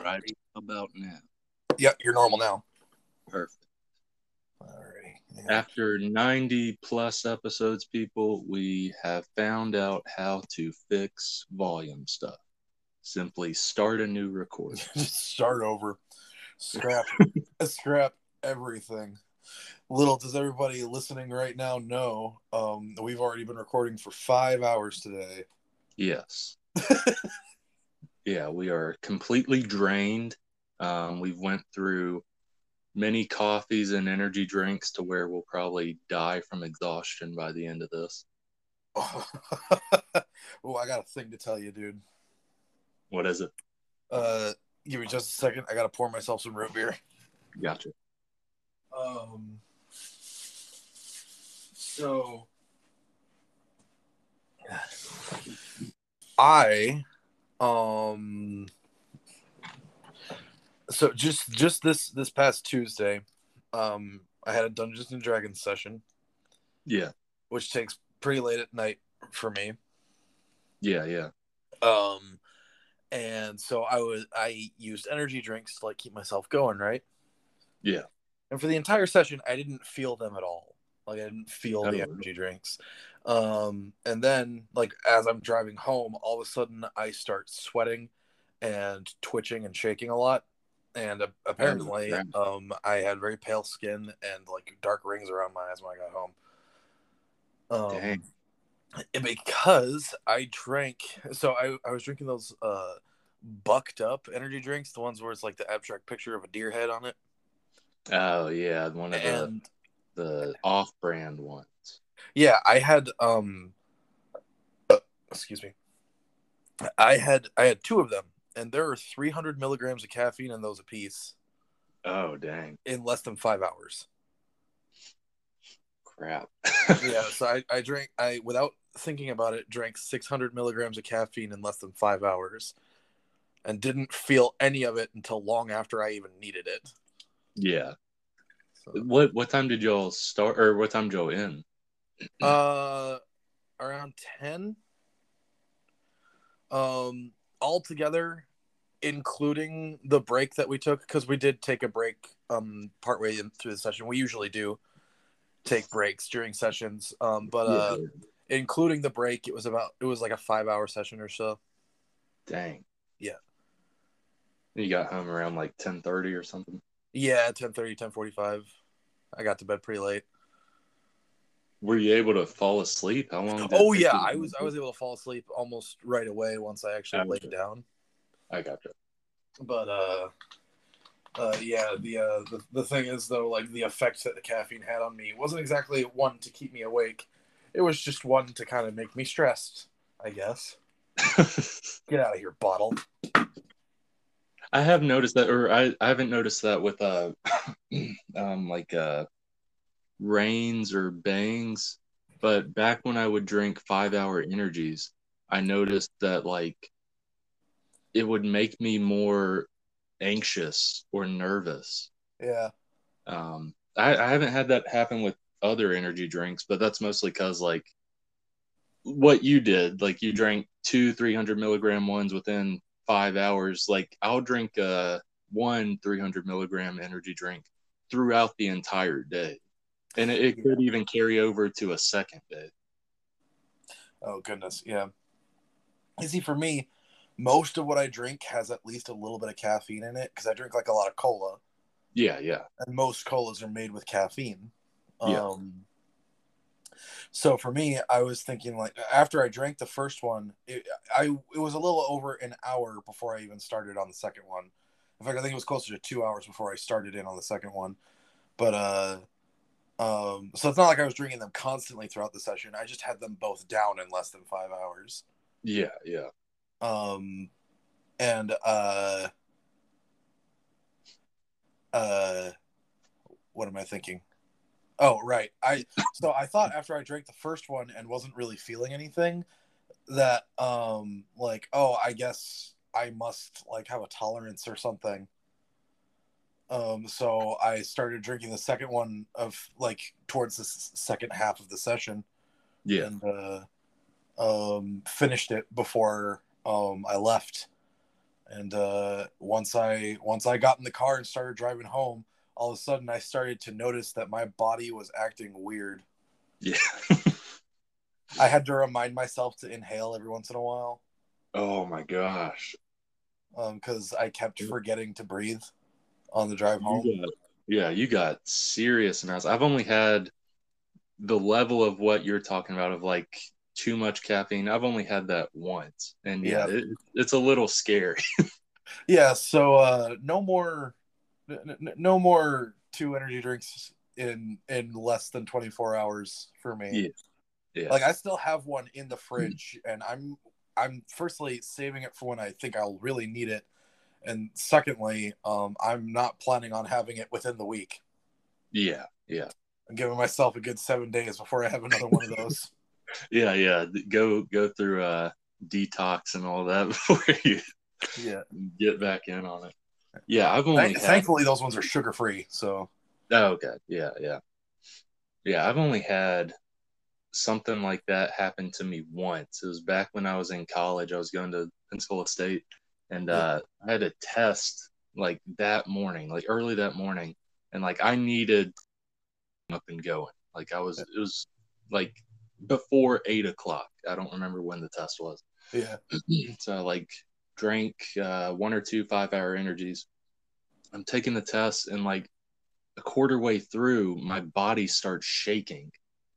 Right about now. Yeah, you're normal now. Perfect. Alrighty. Yeah. After 90 plus episodes, people, we have found out how to fix volume stuff. Simply start a new recording. Start over. Scrap scrap everything. Little does everybody listening right now know, um, we've already been recording for five hours today. Yes. yeah, we are completely drained. Um, we've went through many coffees and energy drinks to where we'll probably die from exhaustion by the end of this. oh, I got a thing to tell you, dude. What is it? Uh, give me just a second. I gotta pour myself some root beer. Gotcha. Um. So, I, um, so just just this this past Tuesday, um, I had a Dungeons and Dragons session, Yeah. which takes pretty late at night for me. Yeah. Yeah. Um, and so I was I used energy drinks to like keep myself going, right? Yeah. And for the entire session, I didn't feel them at all. Like I didn't feel the Oh. energy drinks. Um, and then like as I'm driving home, all of a sudden I start sweating and twitching and shaking a lot. And uh, apparently, um, I had very pale skin and like dark rings around my eyes when I got home. Um, Dang. and because I drank, so I, I was drinking those uh bucked up energy drinks, the ones where it's like the abstract picture of a deer head on it, Oh yeah, one of the, the off-brand ones. Yeah, I had um, excuse me, I had I had two of them, and there are three hundred milligrams of caffeine in those a piece Oh dang, in less than five hours. crap. Yeah, so I I drank I without thinking about it drank six hundred milligrams of caffeine in less than five hours. And didn't feel any of it until long after I even needed it. yeah. So. What what time did y'all start, or what time did y'all end? Uh, around ten. Um, altogether, including the break that we took, because we did take a break. Um, partway in through the session, we usually do take breaks during sessions. Um, but uh, Yeah. including the break, it was about it was like a five hour session or so. Dang. Yeah. You got home around like ten thirty or something. Yeah, 10.30, 10.45. I got to bed pretty late. Were you able to fall asleep? How long? did Oh yeah, I was I was able to fall asleep almost right away once I actually laid down. I gotcha. but uh uh yeah the uh the, the thing is though like the effect that the caffeine had on me wasn't exactly one to keep me awake it was just one to kind of make me stressed i guess get out of here bottle I have noticed that, or I, I haven't noticed that with uh, um, like uh, Reigns or bangs. But back when I would drink five hour energies, I noticed that like it would make me more anxious or nervous. yeah Um, I, I haven't had that happen with other energy drinks, but that's mostly because like what you did, like you drank two 300 milligram ones within five hours. Like I'll drink uh, one 300 milligram energy drink throughout the entire day. And it, it could even carry over to a second day. oh goodness yeah you see for me most of what i drink has at least a little bit of caffeine in it because i drink like a lot of cola Yeah, yeah. and most colas are made with caffeine. Yeah. Um, so for me, I was thinking like after I drank the first one, it, I it was a little over an hour before I even started on the second one. In fact, I think it was closer to two hours before I started in on the second one. But uh, um, so it's not like I was drinking them constantly throughout the session. I just had them both down in less than five hours. Yeah, yeah. Um, and uh, uh, what am I thinking? Oh, right. I so I thought after I drank the first one and wasn't really feeling anything that um like oh I guess I must like have a tolerance or something. Um so I started drinking the second one of like towards the s- second half of the session Yeah. and uh um finished it before um I left And uh, once I once I got in the car and started driving home, all of a sudden I started to notice that my body was acting weird. Yeah. I had to remind myself to inhale every once in a while oh my gosh. because I kept forgetting to breathe on the drive home. You got, yeah, you got serious amounts. I've only had the level of what you're talking about of like too much caffeine. I've only had that once, and yeah, Yeah. It, it's a little scary. Yeah, so uh, no more, n- no more two energy drinks in in less than 24 hours for me. Yeah. Yeah, Like I still have one in the fridge, and I'm I'm firstly saving it for when I think I'll really need it, and secondly, um, I'm not planning on having it within the week. yeah, yeah, I'm giving myself a good seven days before I have another one of those. yeah, yeah. Go go through uh detox and all that before you yeah. get back in on it. Yeah, I've only Thank- had, thankfully, those ones are sugar free. So Oh, okay. Yeah, yeah. Yeah, I've only had something like that happen to me once. It was back when I was in college. I was going to Pensacola State and uh, I had a test like that morning, like early that morning. And like I needed up and going. Like I was, it was like before eight o'clock. I don't remember when the test was. yeah, so I like drank uh, one or two five hour energies. I'm taking the test and like a quarter way through, my body starts shaking.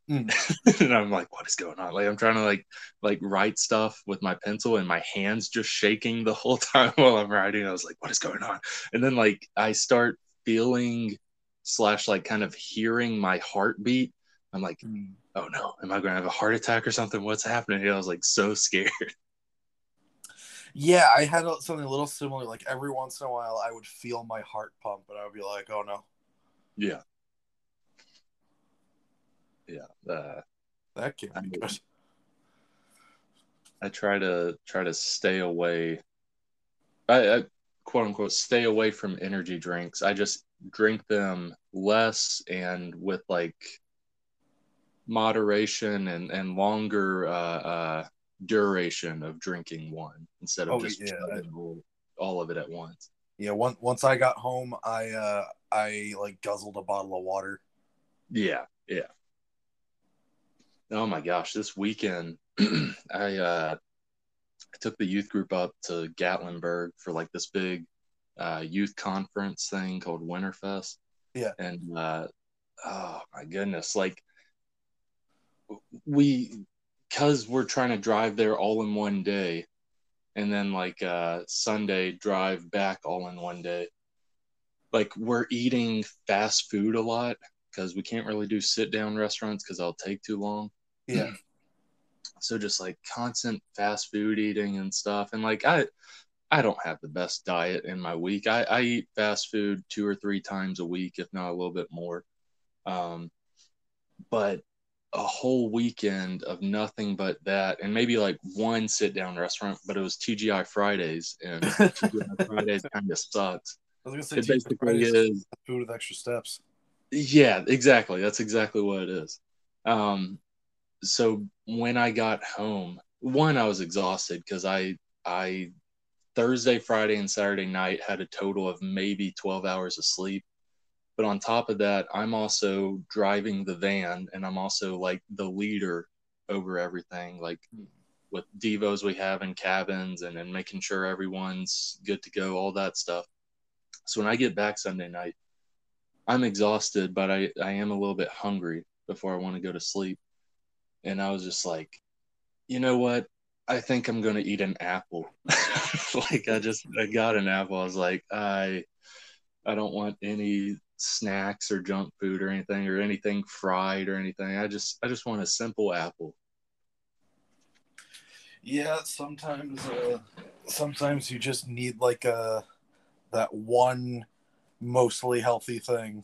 Mm. and I'm like, what is going on? Like I'm trying to like like write stuff with my pencil and my hands just shaking the whole time while I'm writing. I was like, what is going on? And then like I start feeling slash like kind of hearing my heartbeat. I'm like, Mm. oh no, am I gonna have a heart attack or something? What's happening? And I was like so scared. yeah. I had something a little similar. Like every once in a while, I would feel my heart pump, and I would be like, "Oh no, Yeah. Yeah. Uh, that can't be good." I try to try to stay away. I, I quote unquote stay away from energy drinks. I just drink them less and with like moderation and and longer uh, uh, duration of drinking one instead of Oh, just yeah. all, all of it at once. Yeah. Once once I got home, I uh I like guzzled a bottle of water. Yeah, yeah. Oh my gosh, this weekend I uh I took the youth group up to Gatlinburg for like this big uh youth conference thing called Winterfest. Yeah. And uh oh my goodness, like we cuz we're trying to drive there all in one day and then like uh Sunday drive back all in one day. Like we're eating fast food a lot because we can't really do sit down restaurants because that'll take too long. Yeah. So just like constant fast food eating and stuff. And like I I don't have the best diet in my week. I, I eat fast food two or three times a week, if not a little bit more. Um, but a whole weekend of nothing but that, and maybe like one sit down restaurant, but it was TGI Fridays, and TGI Fridays kind of sucks. I was gonna say It TGI basically Fridays is food with extra steps. Yeah, exactly. That's exactly what it is. Um, so when I got home, one, I was exhausted because I I Thursday, Friday, and Saturday night had a total of maybe 12 hours of sleep. But on top of that, I'm also driving the van and I'm also like the leader over everything, like with devos we have in cabins and then making sure everyone's good to go, all that stuff. So when I get back Sunday night, I'm exhausted, but I, I am a little bit hungry before I want to go to sleep. And I was just like, you know what? I think I'm going to eat an apple. like I just, I got an apple. I was like, I, I don't want any snacks or junk food or anything or anything fried or anything. I just, I just want a simple apple. Yeah, sometimes uh, sometimes you just need like a that one mostly healthy thing.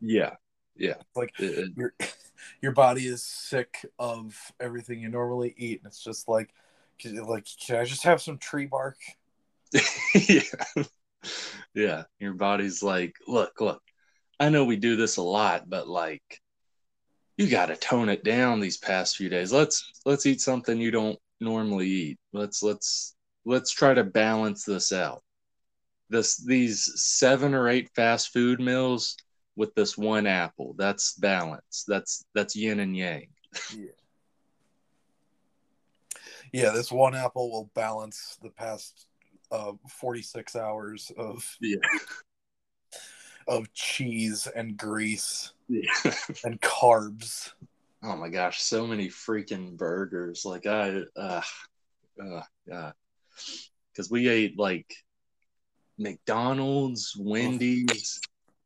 Yeah. Yeah. Like It- it- your your body is sick of everything you normally eat, and it's just like, like, can I just have some tree bark? yeah. Yeah. Your body's like, look, look, I know we do this a lot, but like you gotta tone it down these past few days. Let's let's eat something you don't normally eat. Let's let's let's try to balance this out. This these seven or eight fast food meals with this one apple. That's balance. That's that's yin and yang. Yeah. Yeah, this one apple will balance the past uh, 46 hours of Yeah. of cheese and grease yeah. and carbs. Oh my gosh, so many freaking burgers. Like I uh uh yeah. Cuz we ate like McDonald's, Wendy's,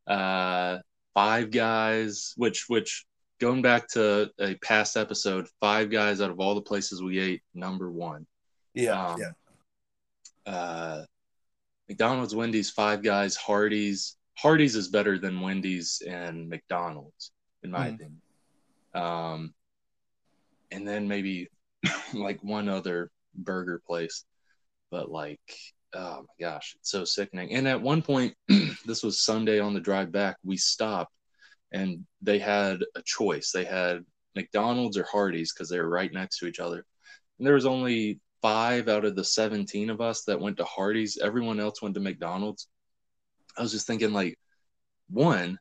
uh Five Guys, which which going back to a past episode, Five Guys out of all the places we ate, number 1. Yeah, Um, yeah. Uh McDonald's, Wendy's, Five Guys, Hardee's. Hardee's is better than Wendy's and McDonald's in my Mhm. opinion. Um, and then maybe like one other burger place, but like, oh my gosh, it's so sickening. And at one point, this was Sunday on the drive back, we stopped and they had a choice. They had McDonald's or Hardee's because they were right next to each other. And there was only five out of the 17 of us that went to Hardee's. Everyone else went to McDonald's. I was just thinking, like, one,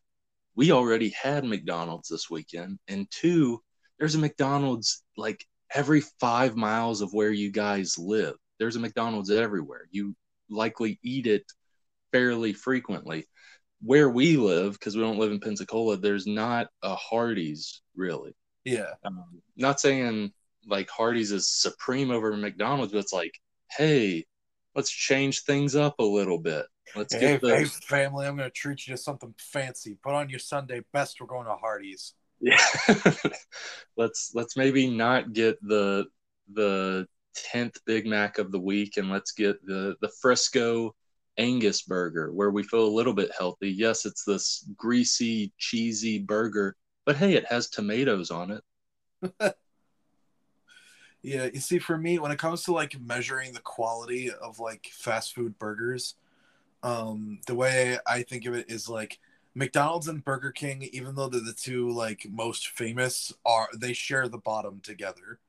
we already had McDonald's this weekend, and two, there's a McDonald's like every five miles of where you guys live. There's a McDonald's everywhere. You likely eat it fairly frequently. Where we live, because we don't live in Pensacola, there's not a Hardee's really. Yeah. Um, not saying like Hardee's is supreme over McDonald's, but it's like, hey, let's change things up a little bit. Let's Hey, get the hey, family, I'm going to treat you to something fancy. Put on your Sunday best. We're going to Hardee's. Yeah. let's let's maybe not get the the tenth Big Mac of the week, and let's get the the Frisco Angus burger, where we feel a little bit healthy. Yes, it's this greasy, cheesy burger, but hey, it has tomatoes on it. Yeah, you see, for me, when it comes to like measuring the quality of like fast food burgers, um, the way I think of it is like McDonald's and Burger King, even though they're the two like most famous, are they share the bottom together.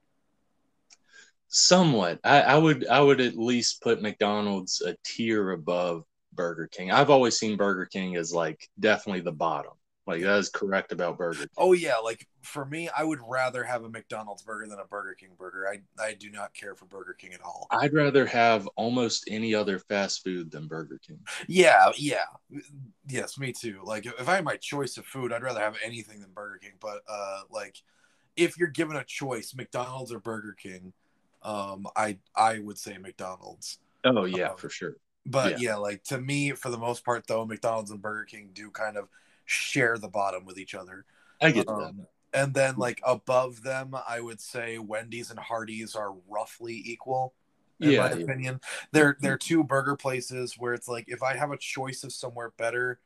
Somewhat, I, I would I would at least put McDonald's a tier above Burger King. I've always seen Burger King as like definitely the bottom. Like that is correct about Burger King. Oh yeah, like for me, I would rather have a McDonald's burger than a Burger King burger. I I do not care for Burger King at all. I'd rather have almost any other fast food than Burger King. Yeah, yeah, yes, me too. Like if I had my choice of food, I'd rather have anything than Burger King. But uh, like if you're given a choice, McDonald's or Burger King, um, I I would say McDonald's. Oh yeah, Um, for sure. But Yeah. yeah. like to me, for the most part, though, McDonald's and Burger King do kind of share the bottom with each other. I get that. Um, and then like above them, I would say Wendy's and Hardee's are roughly equal. In Yeah, my yeah. opinion, they're they're two burger places where it's like if I have a choice of somewhere better,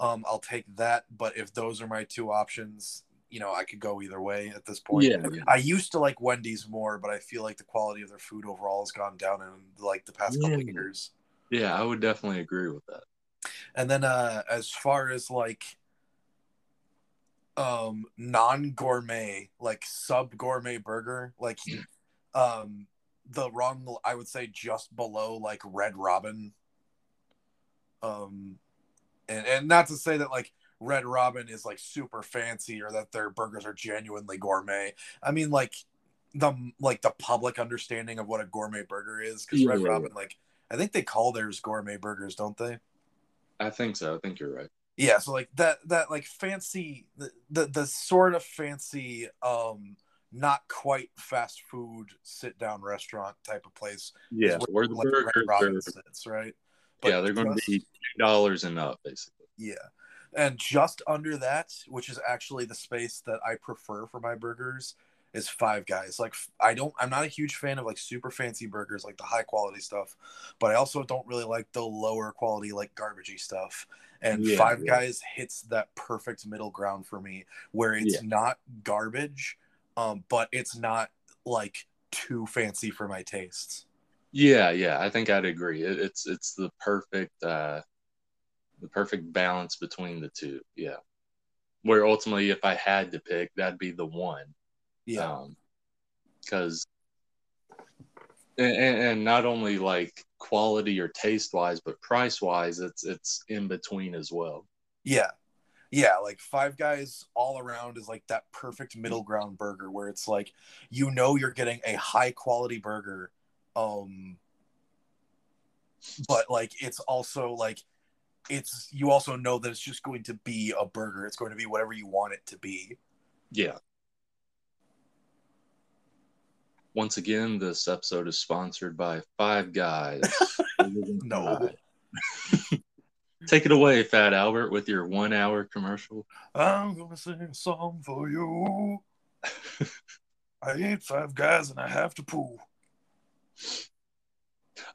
um, I'll take that. But if those are my two options, you know, I could go either way at this point. Yeah, yeah. I used to like Wendy's more, but I feel like the quality of their food overall has gone down in like the past couple of years. Yeah, I would definitely agree with that. And then uh as far as like um non-gourmet, like sub-gourmet burger, like um the wrong I would say just below like Red Robin. Um and and not to say that like Red Robin is like super fancy or that their burgers are genuinely gourmet. I mean like the like the public understanding of what a gourmet burger is Red Yeah. Robin like I think they call theirs gourmet burgers, don't they? I think so. I think you're right. yeah so like that that like fancy the, the the sort of fancy um not quite fast food sit down restaurant type of place Yeah, where the like Red burgers Robin are. sits right Yeah, they're going to be two dollars and up, basically. yeah and just under that which is actually the space that i prefer for my burgers is five guys like i don't i'm not a huge fan of like super fancy burgers like the high quality stuff but i also don't really like the lower quality like garbagey stuff and Yeah, five yeah. guys hits that perfect middle ground for me where it's Yeah. not garbage um but it's not like too fancy for my tastes Yeah, yeah, I think I'd agree. It, it's it's the perfect uh the perfect balance between the two. Yeah. Where ultimately if I had to pick, that'd be the one. yeah Um cuz and, and not only like quality or taste wise, but price wise, it's it's in between as well. Yeah. Yeah, like Five Guys all around is like that perfect middle ground burger where it's like you know you're getting a high quality burger um but like it's also like it's you also know that it's just going to be a burger. It's going to be whatever you want it to be. Yeah. Once again, this episode is sponsored by Five Guys. No. Take it away, Fat Albert, with your one hour commercial. I'm gonna sing a song for you. I ate five guys and I have to poo.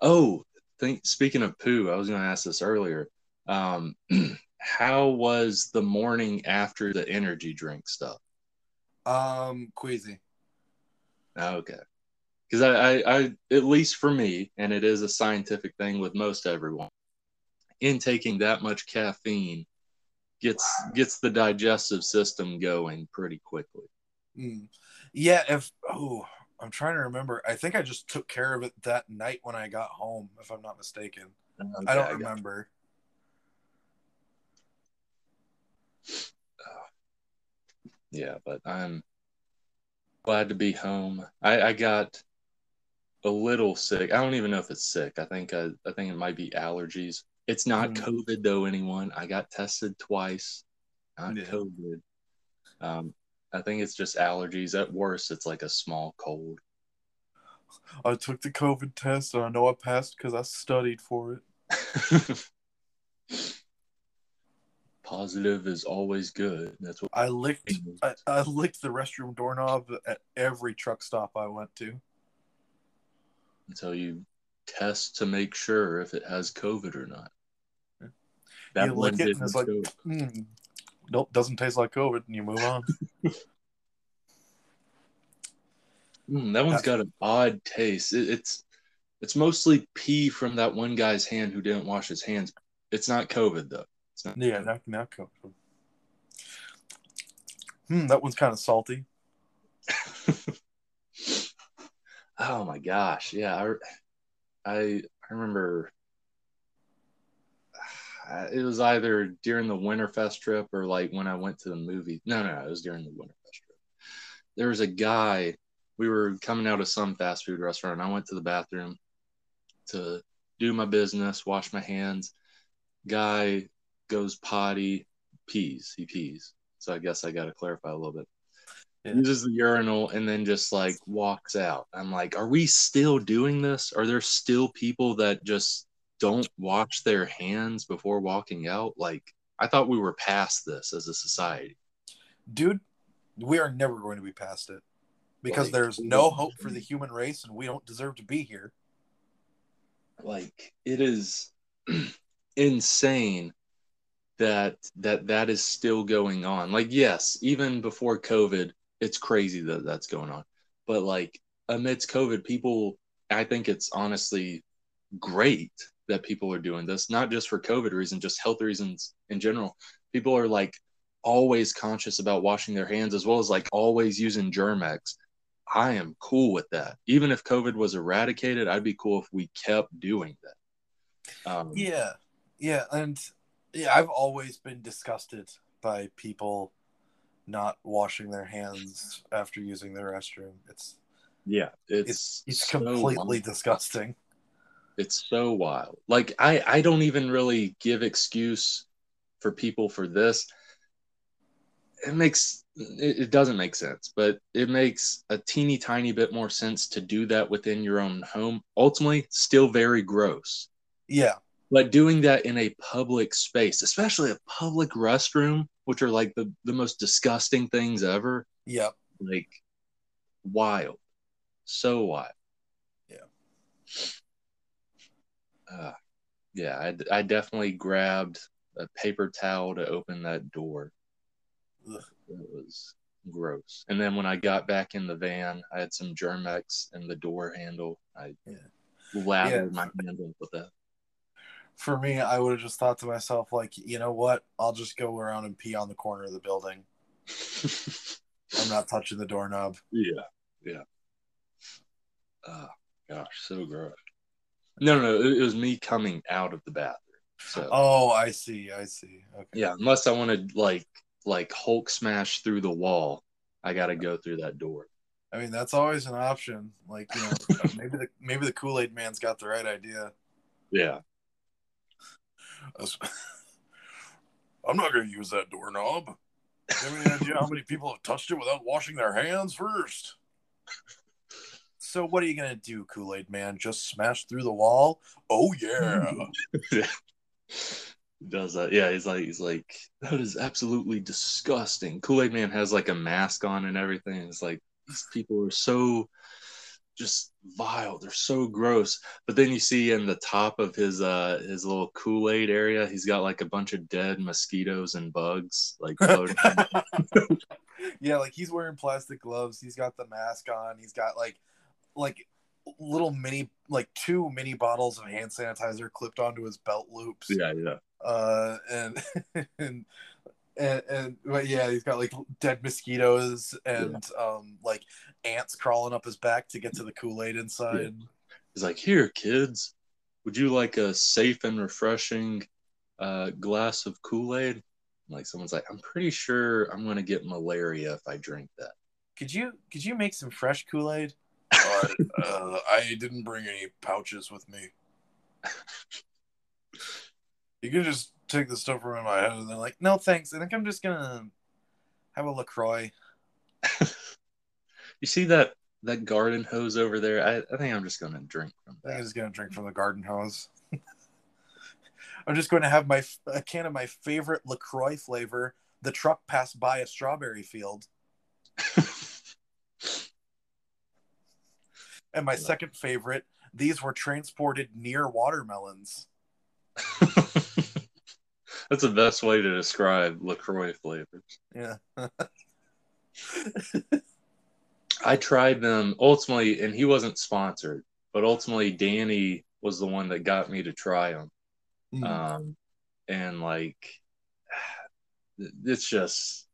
Oh, think speaking of poo, I was going to ask this earlier. Um, how was the morning after the energy drink stuff? Um, queasy. Okay, because I, I, I, at least for me, and it is a scientific thing with most everyone, intaking that much caffeine gets gets the digestive system going pretty quickly. Mm. Yeah, if oh, I'm trying to remember. I think I just took care of it that night when I got home, if I'm not mistaken. Okay, I don't got remember. Yeah, but I'm glad to be home. I, I got a little sick. I don't even know if it's sick. I think I, I think it might be allergies. It's not Mm. COVID though. Anyone? I got tested twice. Not Yeah. COVID. Um, I think it's just allergies. At worst, it's like a small cold. I took the COVID test and I know I passed because I studied for it. Positive is always good. That's what I licked I, I licked the restroom doorknob at every truck stop I went to. until you test to make sure if it has COVID or not. You lick one it and it's like- Mm, nope, doesn't taste like COVID, and you move on. Mm, that one's got an odd taste. It, it's it's mostly pee from that one guy's hand who didn't wash his hands. It's not COVID though. Not yeah, not not COVID. Hmm, that one's kind of salty. oh my gosh, yeah. I I, I remember it was either during the Winterfest trip or like when I went to the movie. No, no, it was during the Winterfest trip. There was a guy. We were coming out of some fast food restaurant. I went to the bathroom to do my business, wash my hands. Guy goes potty, pees. He pees. So I guess I got to clarify a little bit Yeah. uses the urinal and then just like walks out. I'm like, are we still doing this? Are there still people that just don't wash their hands before walking out? Like, I thought we were past this as a society. Dude, we are never going to be past it because Like- there's no hope for the human race, and we don't deserve to be here. Like, it is insane that that that is still going on. Like, yes, even before COVID, it's crazy that that's going on. But like amidst COVID, people, I think it's honestly great that people are doing this, not just for COVID reasons, just health reasons in general. People are like always conscious about washing their hands as well as like always using Germ-X. I am cool with that. Even if COVID was eradicated, I'd be cool if we kept doing that. Um, Yeah, yeah, and yeah, I've always been disgusted by people not washing their hands after using the restroom. It's yeah, it's it's so completely wild. disgusting. it's so wild like i i don't even really give excuse for people for this it makes it, it doesn't make sense but it makes a teeny tiny bit more sense to do that within your own home ultimately still very gross Yeah, but doing that in a public space especially a public restroom which are like the the most disgusting things ever Yep. like wild so wild Yeah. uh, yeah I, I definitely grabbed a paper towel to open that door Ugh. it was gross and then when i got back in the van i had some Germ-X in the door handle i Yeah. lathered Yeah. my hand up with that For me, I would have just thought to myself, like, you know what? I'll just go around and pee on the corner of the building. I'm not touching the doorknob. yeah yeah Oh gosh, so gross. No, no, it, it was me coming out of the bathroom. So Oh, I see. I see. Okay. yeah, unless I want to like like Hulk smash through the wall, I got to go through that door. I mean, that's always an option. Like, you know, maybe the maybe the Kool Aid Man's got the right idea. Yeah, I'm not going to use that doorknob. Do you have any idea how many people have touched it without washing their hands first? So, what are you going to do, Kool Aid Man? Just smash through the wall? Oh, yeah. does that? Yeah, he's like he's like that is absolutely disgusting. Kool Aid Man has like a mask on and everything. It's like these people are so just vile. They're so gross. But then you see in the top of his uh his little Kool Aid area, he's got like a bunch of dead mosquitoes and bugs like floating. yeah, like he's wearing plastic gloves. He's got the mask on. He's got like, like little mini, like two mini bottles of hand sanitizer clipped onto his belt loops. yeah, yeah. uh and and and, and but yeah he's got like dead mosquitoes and um like ants crawling up his back to get to the kool-aid inside. He's like, here, kids, would you like a safe and refreshing uh, glass of Kool Aid? Like someone's like, I'm pretty sure I'm gonna get malaria if I drink that. could you could you make some fresh kool-aid? Uh, uh, i didn't bring any pouches with me. You can just take the stuff from in my head and they're like no thanks i think i'm just gonna have a lacroix You see that that garden hose over there? I, I think I'm just gonna drink from I think I'm just gonna drink from the garden hose. I'm just going to have my a can of my favorite Lacroix flavor. The truck passed by a strawberry field, and my second favorite. These were transported near watermelons. That's the best way to describe Lacroix flavors. Yeah, I tried them ultimately, and he wasn't sponsored, but ultimately Danny was the one that got me to try them. Mm. Um, and like, it's just,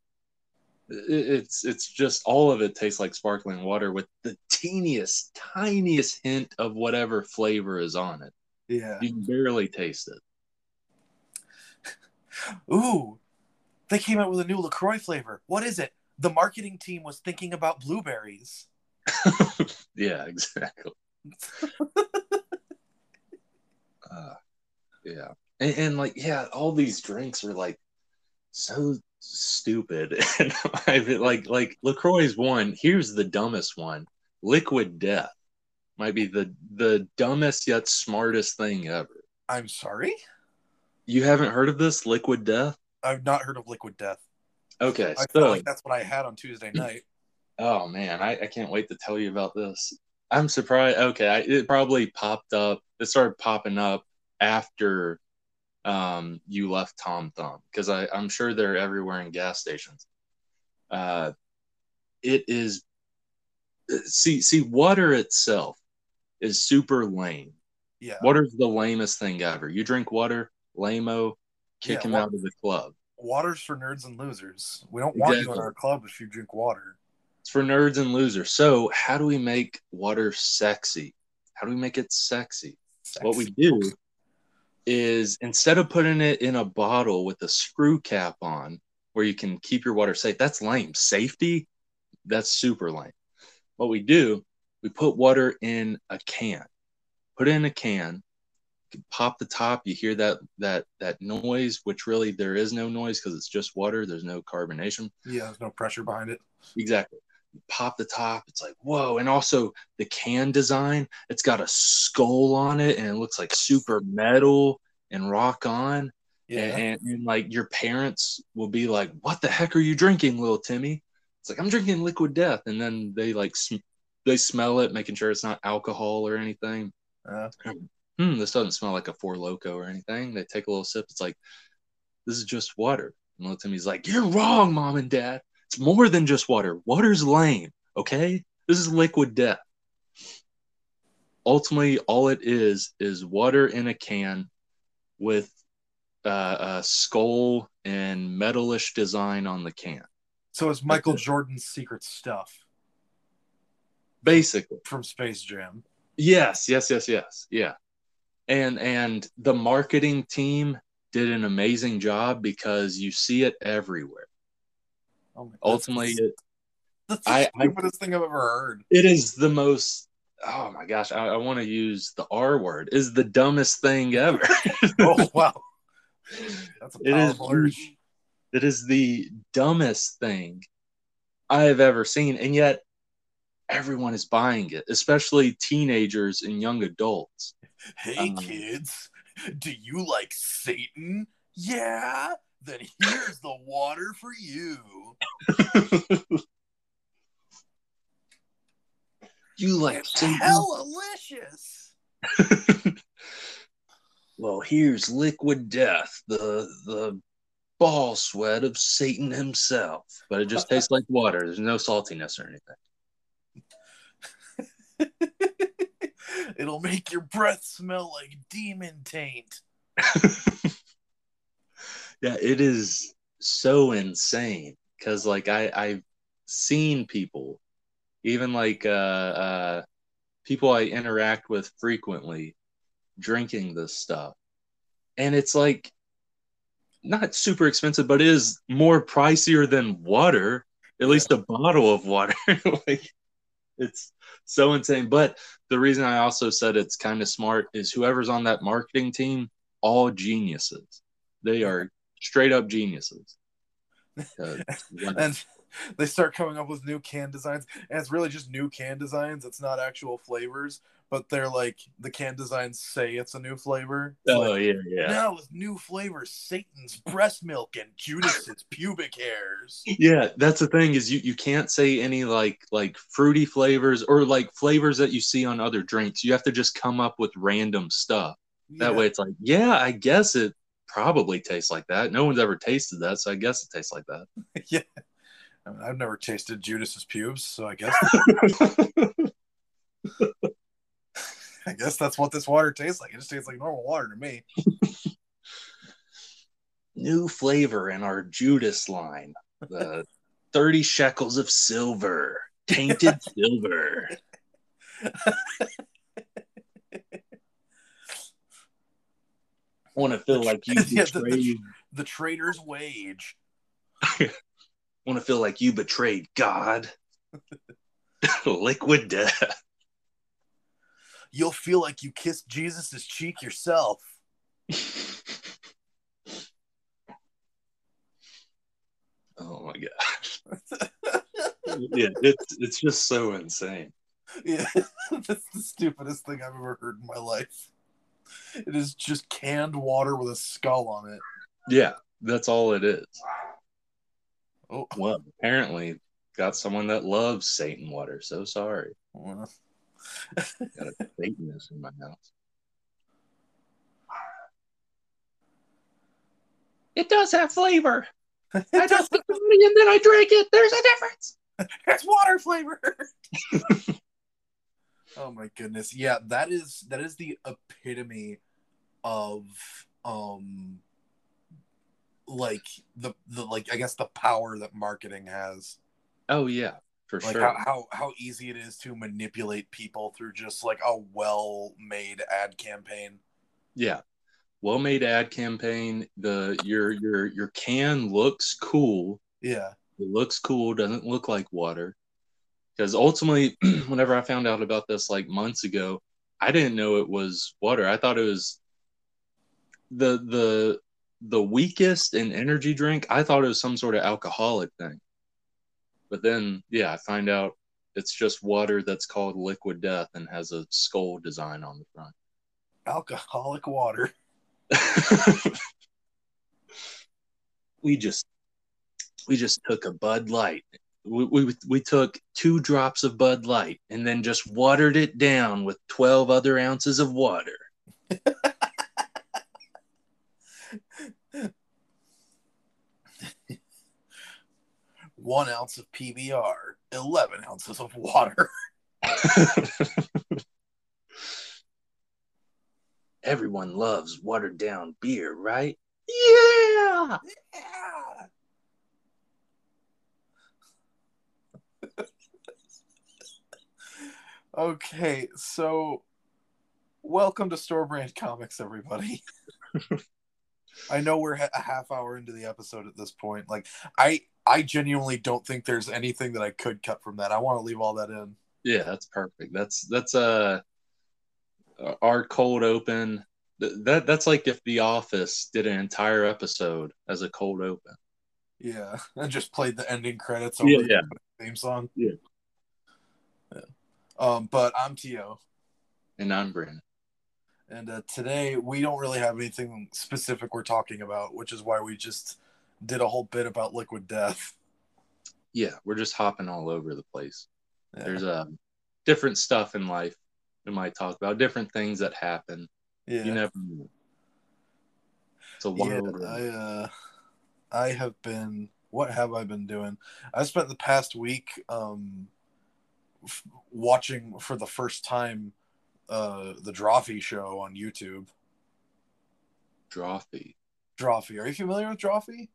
it's it's just all of it tastes like sparkling water with the teeniest, tiniest hint of whatever flavor is on it. yeah. You can barely taste it. Ooh, they came out with a new Lacroix flavor. What is it? The marketing team was thinking about blueberries. yeah, exactly. uh, yeah, and, and like, yeah, all these drinks are like so stupid. And I like, like Lacroix's one. Here's the dumbest one: Liquid Death might be the the dumbest yet smartest thing ever. I'm sorry, You haven't heard of this Liquid Death? I've not heard of Liquid Death. Okay, I so like that's what I had on Tuesday night. Oh man, I, I can't wait to tell you about this. I'm surprised. Okay, I, it probably popped up. It started popping up after um, you left Tom Thumb because I'm sure they're everywhere in gas stations. Uh, it is see see water itself is super lame. Yeah, Water's the lamest thing ever. You drink water, lameo, kick Yeah, him out of the club. water's for nerds and losers. We don't want you in our club if you drink water. It's for nerds and losers. So, how do we make water sexy? How do we make it sexy? What we do is instead of putting it in a bottle with a screw cap on where you can keep your water safe, that's lame. Safety, that's super lame. What we do, we put water in a can. Put it in a can, pop the top, you hear that that that noise, which really there is no noise because it's just water, there's no carbonation. Yeah, there's no pressure behind it. Exactly. You pop the top, it's like, whoa. And also the can design, it's got a skull on it and it looks like super metal and rock on. Yeah, And, and, like your parents will be like, what the heck are you drinking, little Timmy? It's like, I'm drinking liquid death. And then they like, sm- they smell it, making sure it's not alcohol or anything. Uh, Hmm, this doesn't smell like a Four Loco or anything. They take a little sip. It's like, this is just water. And little Timmy's like, you're wrong, mom and dad. It's more than just water. Water's lame, okay? This is liquid death. Ultimately, all it is is water in a can with uh, a skull and metalish design on the can. so it's Michael Jordan's secret stuff Basically, from Space Jam. Yes, yes, yes, yes. Yeah. And and the marketing team did an amazing job because you see it everywhere. Oh my, Ultimately, it, that's the I- I- stupidest thing I've ever heard. it is the most oh my gosh, I, I want to use the R word, is the dumbest thing ever. Oh wow, that's a It is- powerful urge. it is the dumbest thing I have ever seen, and yet everyone is buying it, especially teenagers and young adults. Hey Um, kids, do you like Satan? Yeah. Then here's the water for you. You like It's Satan? hellalicious. Well, here's liquid death, the the ball sweat of Satan himself. But it just tastes like water. There's no saltiness or It'll make your breath smell like demon taint. yeah, it is so insane because like I I've seen people, even like uh, uh people I interact with frequently, drinking this stuff, and it's like not super expensive, but it is more pricier than water. At Yeah. least a bottle of water. like it's so insane. But the reason I also said it's kind of smart is whoever's on that marketing team, all geniuses. They are straight up geniuses. Uh, And they start coming up with new can designs. And it's really just new can designs. It's not actual flavors, but they're like the can designs say it's a new flavor. It's oh like, yeah, yeah. Now with new flavors, Satan's breast milk and Judas's pubic hairs. Yeah, that's the thing is you, you can't say any like like fruity flavors or like flavors that you see on other drinks. You have to just come up with random stuff. That Yeah. way it's like, yeah, I guess it probably tastes like that. No one's ever tasted that, so I guess it tastes like that. yeah. I mean, I've never tasted Judas's pubes, so I guess I guess that's what this water tastes like. It just tastes like normal water to me. New flavor in our Judas line. The 30 shekels of silver. Tainted silver. I want to feel like you Yeah, the- the- betrayed The traitor's wage. want to feel like you betrayed God. Liquid death. You'll feel like you kissed Jesus's cheek yourself. Oh my gosh. yeah, it's it's just so insane. Yeah, that's the stupidest thing I've ever heard in my life. It is just canned water with a skull on it. Yeah, that's all it is. Oh, Well, apparently got someone that loves Satan water. So sorry. well, Got a Satanist in my house. It does have flavor. I just put it money and then I drink it. There's a difference. it's water flavor. oh my goodness. Yeah, that is that is the epitome of um like the the like I guess the power that marketing has. Oh yeah, for Like sure. how, how how easy it is to manipulate people through just like a well-made ad campaign. Yeah. Well made ad campaign. The your your your can looks cool. Yeah. It looks cool, doesn't look like water. Because ultimately, whenever I found out about this like months ago, I didn't know it was water. I thought it was the the the weakest in energy drink. I thought it was some sort of alcoholic thing. But then, yeah, I find out it's just water that's called liquid death and has a skull design on the front. Alcoholic water. we just we just took a Bud Light. We, we we took two drops of Bud Light and then just watered it down with twelve other ounces of water. One ounce of PBR, eleven ounces of water. Everyone loves watered down beer, right? Yeah. Yeah. Okay, so welcome to Store Brand Comics, everybody. I know we're a half hour into the episode at this point. Like, I I genuinely don't think there's anything that I could cut from that. I want to leave all that in. Yeah, that's perfect. That's that's uh our cold open. That that's like if The Office did an entire episode as a cold open. Yeah, and just played the ending credits over yeah, yeah. the theme song. Yeah. yeah. Um, but I'm Tio. And I'm Brandon. And uh, today we don't really have anything specific we're talking about, which is why we just did a whole bit about Liquid Death. Yeah, we're just hopping all over the place. Yeah. There's um, different stuff in life we might talk about, different things that happen. Yeah. You never know. It's a wild yeah, I, uh, I have been, what have I been doing? I spent the past week um, f- watching for the first time uh, the Drawfee show on YouTube. Drawfee. Drawfee. Are you familiar with Drawfee?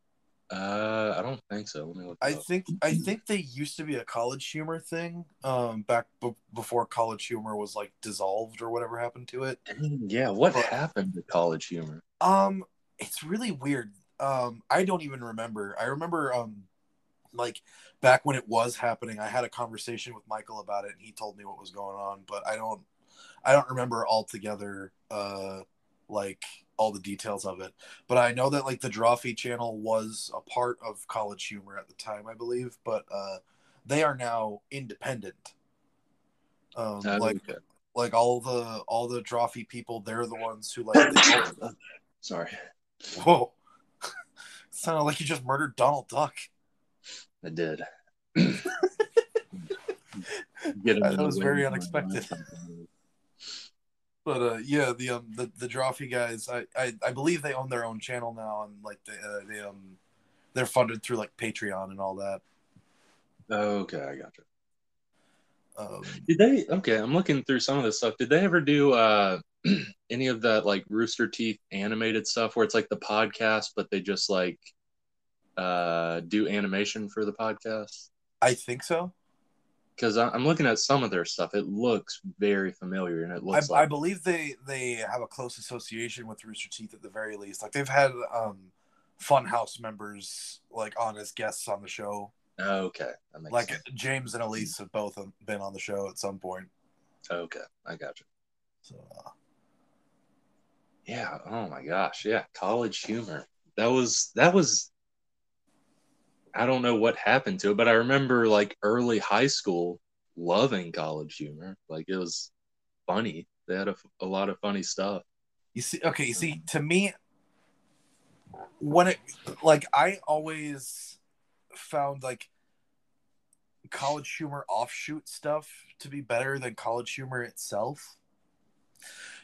Uh, I don't think so. Let me look. I up. think I think they used to be a College Humor thing. Um, back b- before College Humor was like dissolved or whatever happened to it. Yeah, what but, happened to College Humor? Um, it's really weird. Um, I don't even remember. I remember um, like back when it was happening, I had a conversation with Michael about it, and he told me what was going on. But I don't, I don't remember altogether. Uh, like all the details of it. But I know that like the Drawfee channel was a part of College Humor at the time, I believe, but uh, they are now independent. Um, like okay. like all the all the Drawfee people, they're the ones who like. Sorry. Whoa. Sounded like you just murdered Donald Duck. I did. that was very unexpected but uh, yeah, the um the the Drawfee guys, I, I I believe they own their own channel now, and like they uh, they um they're funded through like Patreon and all that. Okay, I gotcha. Um, Did they? Okay, I'm looking through some of this stuff. Did they ever do uh any of that like Rooster Teeth animated stuff where it's like the podcast, but they just like uh do animation for the podcast? I think so because I'm looking at some of their stuff. It looks very familiar, and it looks. I, like... I believe they they have a close association with Rooster Teeth at the very least. Like they've had um, Funhaus members like on as guests on the show. Okay, like sense. James and Elyse have both been on the show at some point. Okay, I got you. So, uh... yeah. Oh my gosh. Yeah. College humor. That was that was I don't know what happened to it, but I remember like early high school loving college humor. Like it was funny. They had a, a lot of funny stuff. You see, okay, you see, to me, when it like I always found like college humor offshoot stuff to be better than college humor itself.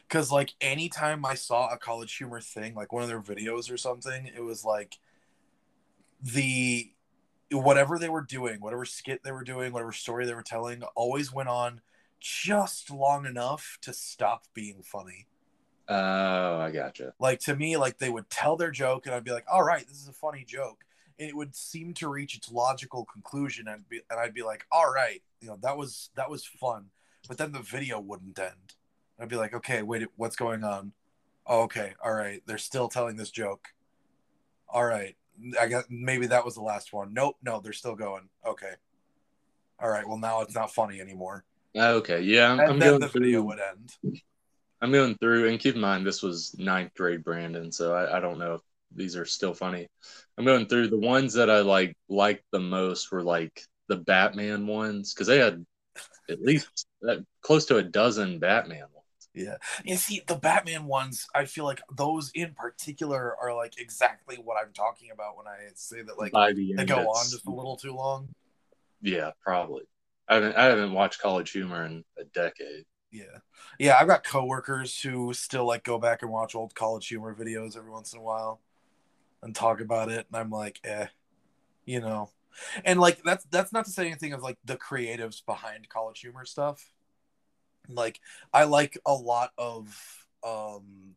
Cause like anytime I saw a college humor thing, like one of their videos or something, it was like the whatever they were doing, whatever skit they were doing, whatever story they were telling, always went on just long enough to stop being funny. Oh, I gotcha. Like to me, like they would tell their joke, and I'd be like, "All right, this is a funny joke," and it would seem to reach its logical conclusion, and be, and I'd be like, "All right, you know, that was that was fun," but then the video wouldn't end. I'd be like, "Okay, wait, what's going on?" Oh, okay, all right, they're still telling this joke. All right, I guess maybe that was the last one. Nope, no, they're still going. Okay. All right. Well, now it's not funny anymore. Okay. Yeah, I'm, and I'm then going the through, video would end. I'm going through, and keep in mind this was ninth grade Brandon, so I, I don't know if these are still funny. I'm going through the ones that I like liked the most were like the Batman ones because they had at least uh, close to a dozen Batman yeah. You see, the Batman ones, I feel like those in particular are like exactly what I'm talking about when I say that like By the they go on just a little too long. Yeah, probably. I haven't I haven't watched College Humor in a decade. Yeah. Yeah, I've got coworkers who still like go back and watch old College Humor videos every once in a while and talk about it and I'm like, "Eh, you know." And like that's that's not to say anything of like the creatives behind College Humor stuff like I like a lot of um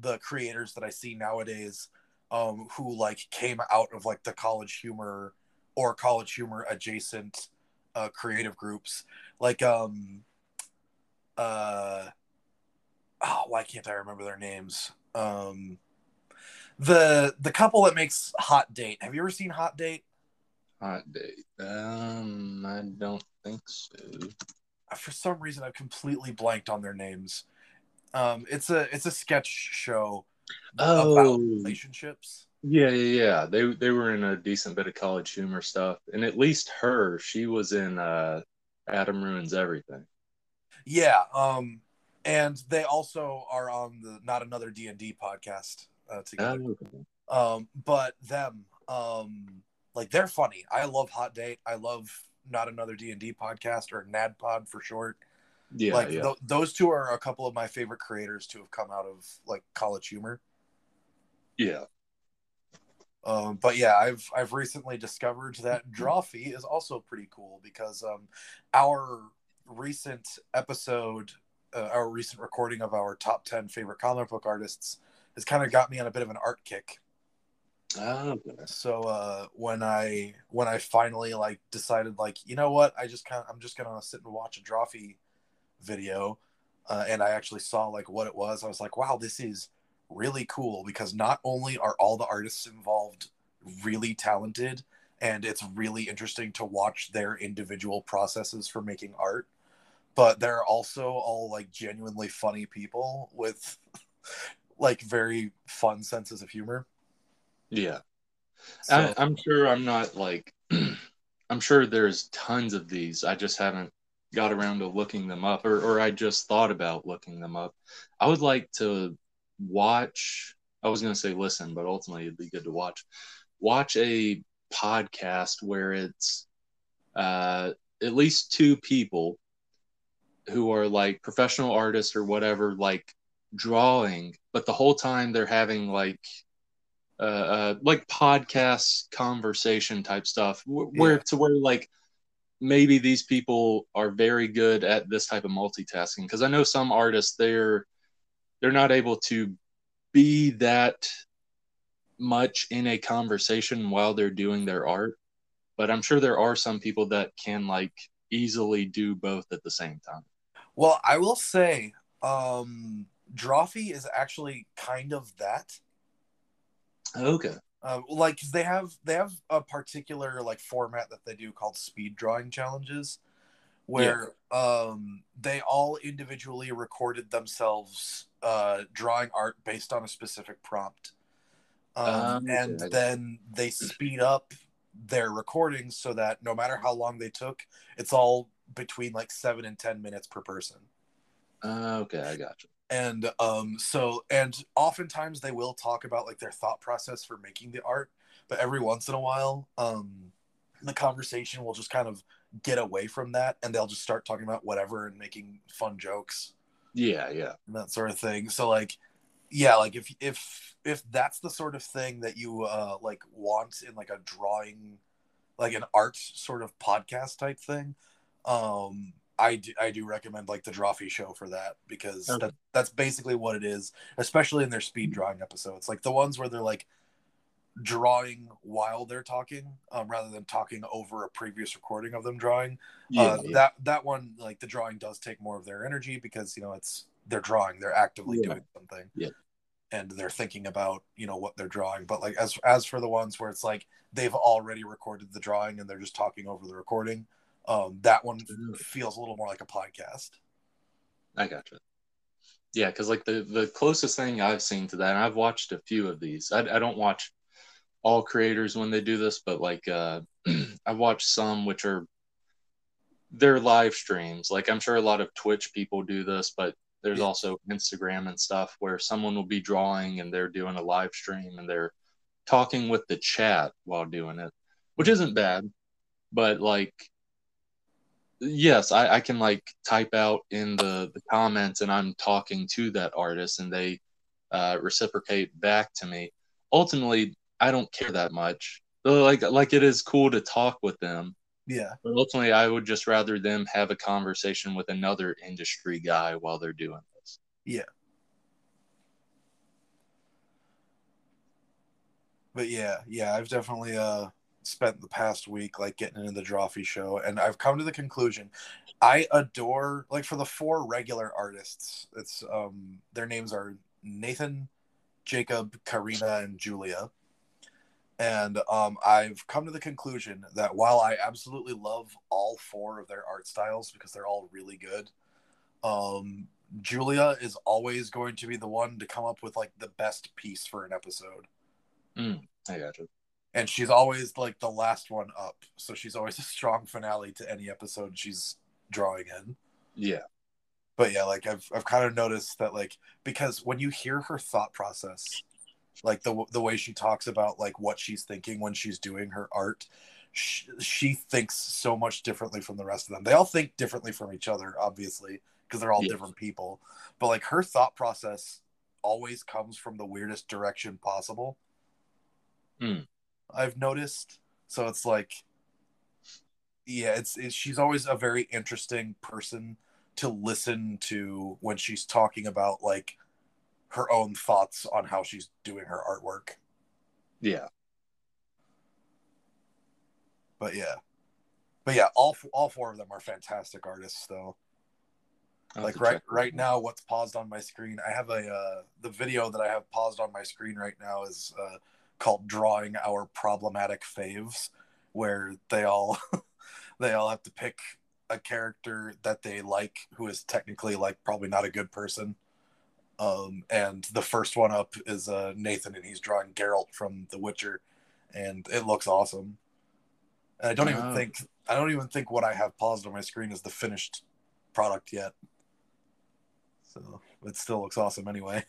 the creators that I see nowadays um who like came out of like the college humor or college humor adjacent uh creative groups. Like um uh oh why can't i remember their names um the the couple that makes hot date have you ever seen hot date Hot date. Um, I don't think so. For some reason i've completely blanked on their names. Um it's a it's a sketch show about Oh, relationships. Yeah, yeah, yeah. They they were in a decent bit of college humor stuff, and at least her, she was in uh, Adam ruins everything. yeah um and they also are on the not another d&d podcast uh, together. Oh, um but them um like they're funny. I love hot date. I love not another d&d podcast or nad pod for short yeah, like yeah. th- those two are a couple of my favorite creators to have come out of like college humor yeah. um but yeah i've i've recently discovered that drawfee is also pretty cool because um our recent episode uh, our recent recording of our top 10 favorite comic book artists has kind of got me on a bit of an art kick Okay. so uh when i when i finally like decided like you know what i just kind of i'm just gonna sit and watch a drawfee video uh, and i actually saw like what it was i was like wow this is really cool because not only are all the artists involved really talented and it's really interesting to watch their individual processes for making art but they're also all like genuinely funny people with like very fun senses of humor Yeah. so, I, I'm sure I'm not like I'm sure there's tons of these. I just haven't got around to looking them up or, or I just thought about looking them up. I would like to watch I was gonna say listen, but ultimately it'd be good to watch. Watch a podcast where it's uh at least two people who are like professional artists or whatever, like drawing, but the whole time they're having like uh, uh like podcast conversation type stuff where Yeah. to where like maybe these people are very good at this type of multitasking because i know some artists they're they're not able to be that much in a conversation while they're doing their art but i'm sure there are some people that can like easily do both at the same time Well, I will say, um, Drawfee is actually kind of that. Okay. Uh, like 'cause they have they have a particular like format that they do called speed drawing challenges, where um, they all individually recorded themselves uh, drawing art based on a specific prompt, um, Um, okay, and then they speed up their recordings so that no matter how long they took, it's all between like seven and ten minutes per person. uh, okay i got you and um so and oftentimes they will talk about like their thought process for making the art but every once in a while um the conversation will just kind of get away from that and they'll just start talking about whatever and making fun jokes. Yeah yeah. And that sort of thing. So like yeah like if if if that's the sort of thing that you uh like want in like a drawing like an art sort of podcast type thing um i do i do recommend like the drawfee show for that because Okay. that, that's basically what it is especially in their speed drawing episodes like the ones where they're like drawing while they're talking um, rather than talking over a previous recording of them drawing yeah, uh, yeah. that that one like the drawing does take more of their energy because you know it's they're drawing they're actively Yeah. doing something Yeah. and they're thinking about you know what they're drawing but like as as for the ones where it's like they've already recorded the drawing and they're just talking over the recording um that one feels a little more like a podcast I gotcha. Yeah, because like the the closest thing I've seen to that, and I've watched a few of these. I, I don't watch all creators when they do this, but like uh, I've watched some which are their live streams. Like I'm sure a lot of Twitch people do this, but there's Yeah. also Instagram and stuff where someone will be drawing and they're doing a live stream and they're talking with the chat while doing it, which isn't bad, but like yes I, I can like type out in the, the comments and i'm talking to that artist and they uh, reciprocate back to me. Ultimately i don't care that much. Though, like like it is cool to talk with them. Yeah. But ultimately i would just rather them have a conversation with another industry guy while they're doing this. Yeah. But yeah yeah i've definitely uh spent the past week like getting into the Drawfee show, and I've come to the conclusion I adore like for the four regular artists. It's um their names are Nathan, Jacob, Karina, and Julia. And um, I've come to the conclusion that while I absolutely love all four of their art styles because they're all really good, um, Julia is always going to be the one to come up with like the best piece for an episode. Mm, I got you. And she's always like the last one up, so she's always a strong finale to any episode she's drawing in. Yeah. But yeah, like I've I've kind of noticed that like because when you hear her thought process, like the the way she talks about like what she's thinking when she's doing her art, she, she thinks so much differently from the rest of them. They all think differently from each other, obviously, because they're all different people. But like her thought process always comes from the weirdest direction possible. Mm. I've noticed. So it's like yeah, it's, it's she's always a very interesting person to listen to when she's talking about like her own thoughts on how she's doing her artwork. Yeah. But yeah. But yeah, all all four of them are fantastic artists though. like right right now what's paused on my screen, I have a uh the video that I have paused on my screen right now is uh called drawing our problematic faves where they all they all have to pick a character that they like who is technically like probably not a good person. Um, and the first one up is uh, Nathan, and he's drawing Geralt from The Witcher, and it looks awesome. And I don't even think I don't even think what I have paused on my screen is the finished product yet. So it still looks awesome anyway.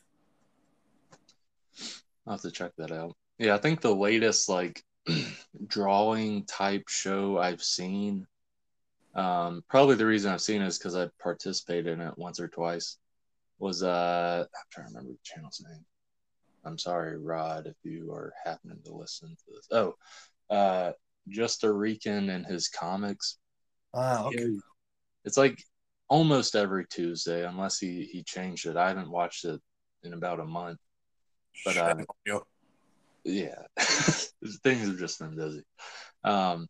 I'll have to check that out. Yeah, I think the latest like drawing type show I've seen. Um, probably the reason I've seen it is because I participated in it once or twice. Was uh, I'm trying to remember the channel's name. I'm sorry, Rod, if you are happening to listen to this. Oh, uh, just a Rican and his comics. Wow, okay. It's like almost every Tuesday, unless he he changed it. I haven't watched it in about a month. But uh, yeah, things have just been busy. Um,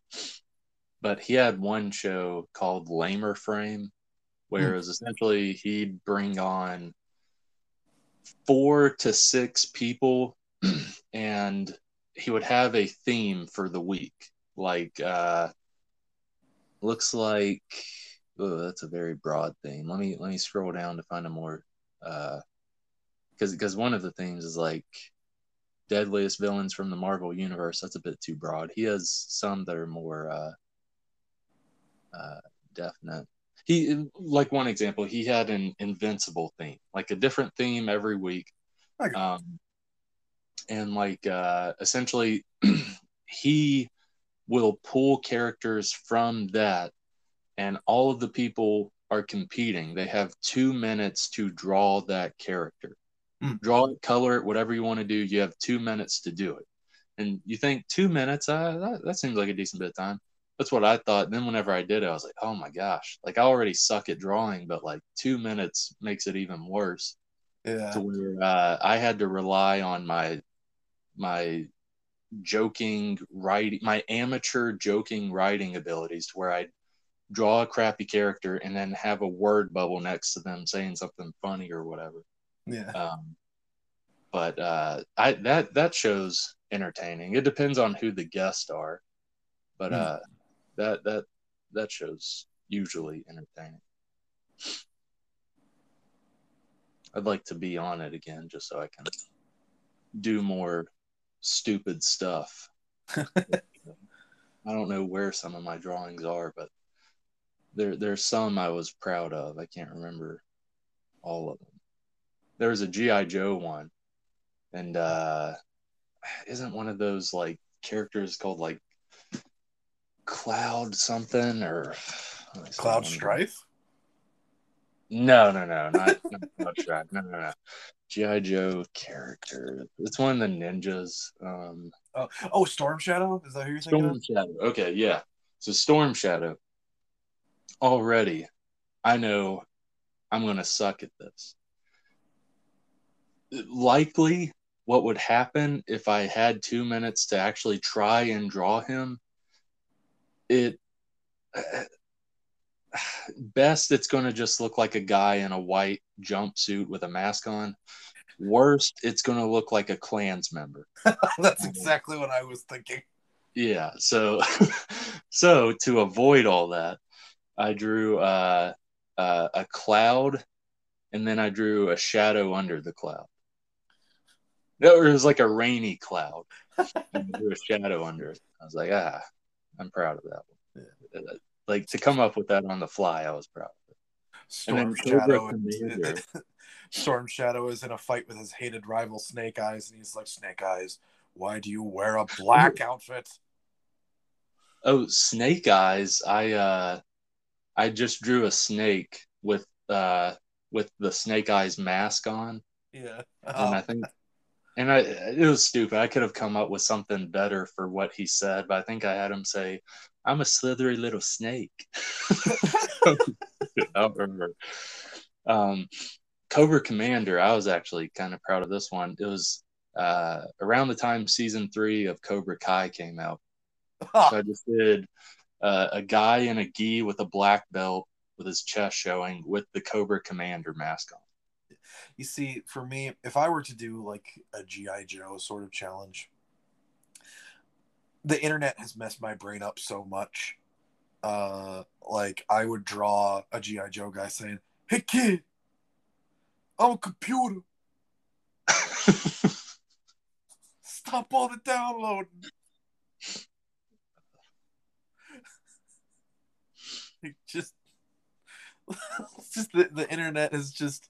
but he had one show called Lamer Frame, where mm. it was essentially he'd bring on four to six people and he would have a theme for the week. Like, uh, looks like, oh, that's a very broad theme. Let me, let me scroll down to find a more, uh, cause, cause one of the themes is like deadliest villains from the Marvel universe. That's a bit too broad. He has some that are more uh, uh, definite. He like one example. He had an invincible theme, like a different theme every week, um, and like uh, essentially he will pull characters from that, and all of the people are competing. They have two minutes to draw that character Mm. Draw it, color it, whatever you want to do. You have two minutes to do it. And you think two minutes, uh, that, that seems like a decent bit of time. That's what I thought. And then whenever I did it, I was like, oh my gosh, like I already suck at drawing, but like two minutes makes it even worse. Yeah. To where uh, I had to rely on my my joking writing, my amateur joking writing abilities, to where I'd draw a crappy character and then have a word bubble next to them saying something funny or whatever. Yeah. Um, but uh, I that that show's entertaining. It depends on who the guests are, but mm. uh, that that that show's usually entertaining. I'd like to be on it again just so I can do more stupid stuff. I don't know where some of my drawings are, but there there's some I was proud of. I can't remember all of them there was a GI Joe one, and uh, isn't one of those like characters called like Cloud something or Cloud Strife? No, no, no, not, not Cloud Strife. No, no, no. GI Joe character. It's one of the ninjas. Um, oh, oh, Storm Shadow. Is that who you're thinking Storm? Shadow. Okay, yeah. So Storm Shadow. Already, I know I'm gonna suck at this likely what would happen if I had two minutes to actually try and draw him. It best it's going to just look like a guy in a white jumpsuit with a mask on. Worst, it's going to look like a Klans member. That's exactly what I was thinking. Yeah. So, so to avoid all that, I drew uh, uh, a cloud, and then I drew a shadow under the cloud. No, it was like a rainy cloud. and I drew a shadow under it. I was like, ah, I'm proud of that one. Yeah. Like to come up with that on the fly, I was proud of it. Storm Shadow. Storm Shadow is in a fight with his hated rival Snake Eyes, and he's like, Snake Eyes, why do you wear a black outfit? Oh, Snake Eyes. I uh I just drew a snake with uh with the Snake Eyes mask on. Yeah. And I think and I it was stupid. I could have come up with something better for what he said, but I think I had him say, I'm a slithery little snake. I don't remember. Um, Cobra Commander, I was actually kind of proud of this one. It was uh, around the time season three of Cobra Kai came out. so I just did uh, a guy in a gi with a black belt with his chest showing with the Cobra Commander mask on. You see, for me, if I were to do like a GI Joe sort of challenge, the internet has messed my brain up so much. Uh, like I would draw a GI Joe guy saying, "Hey kid, I'm a computer. Stop all the downloading." just, just the, the internet has just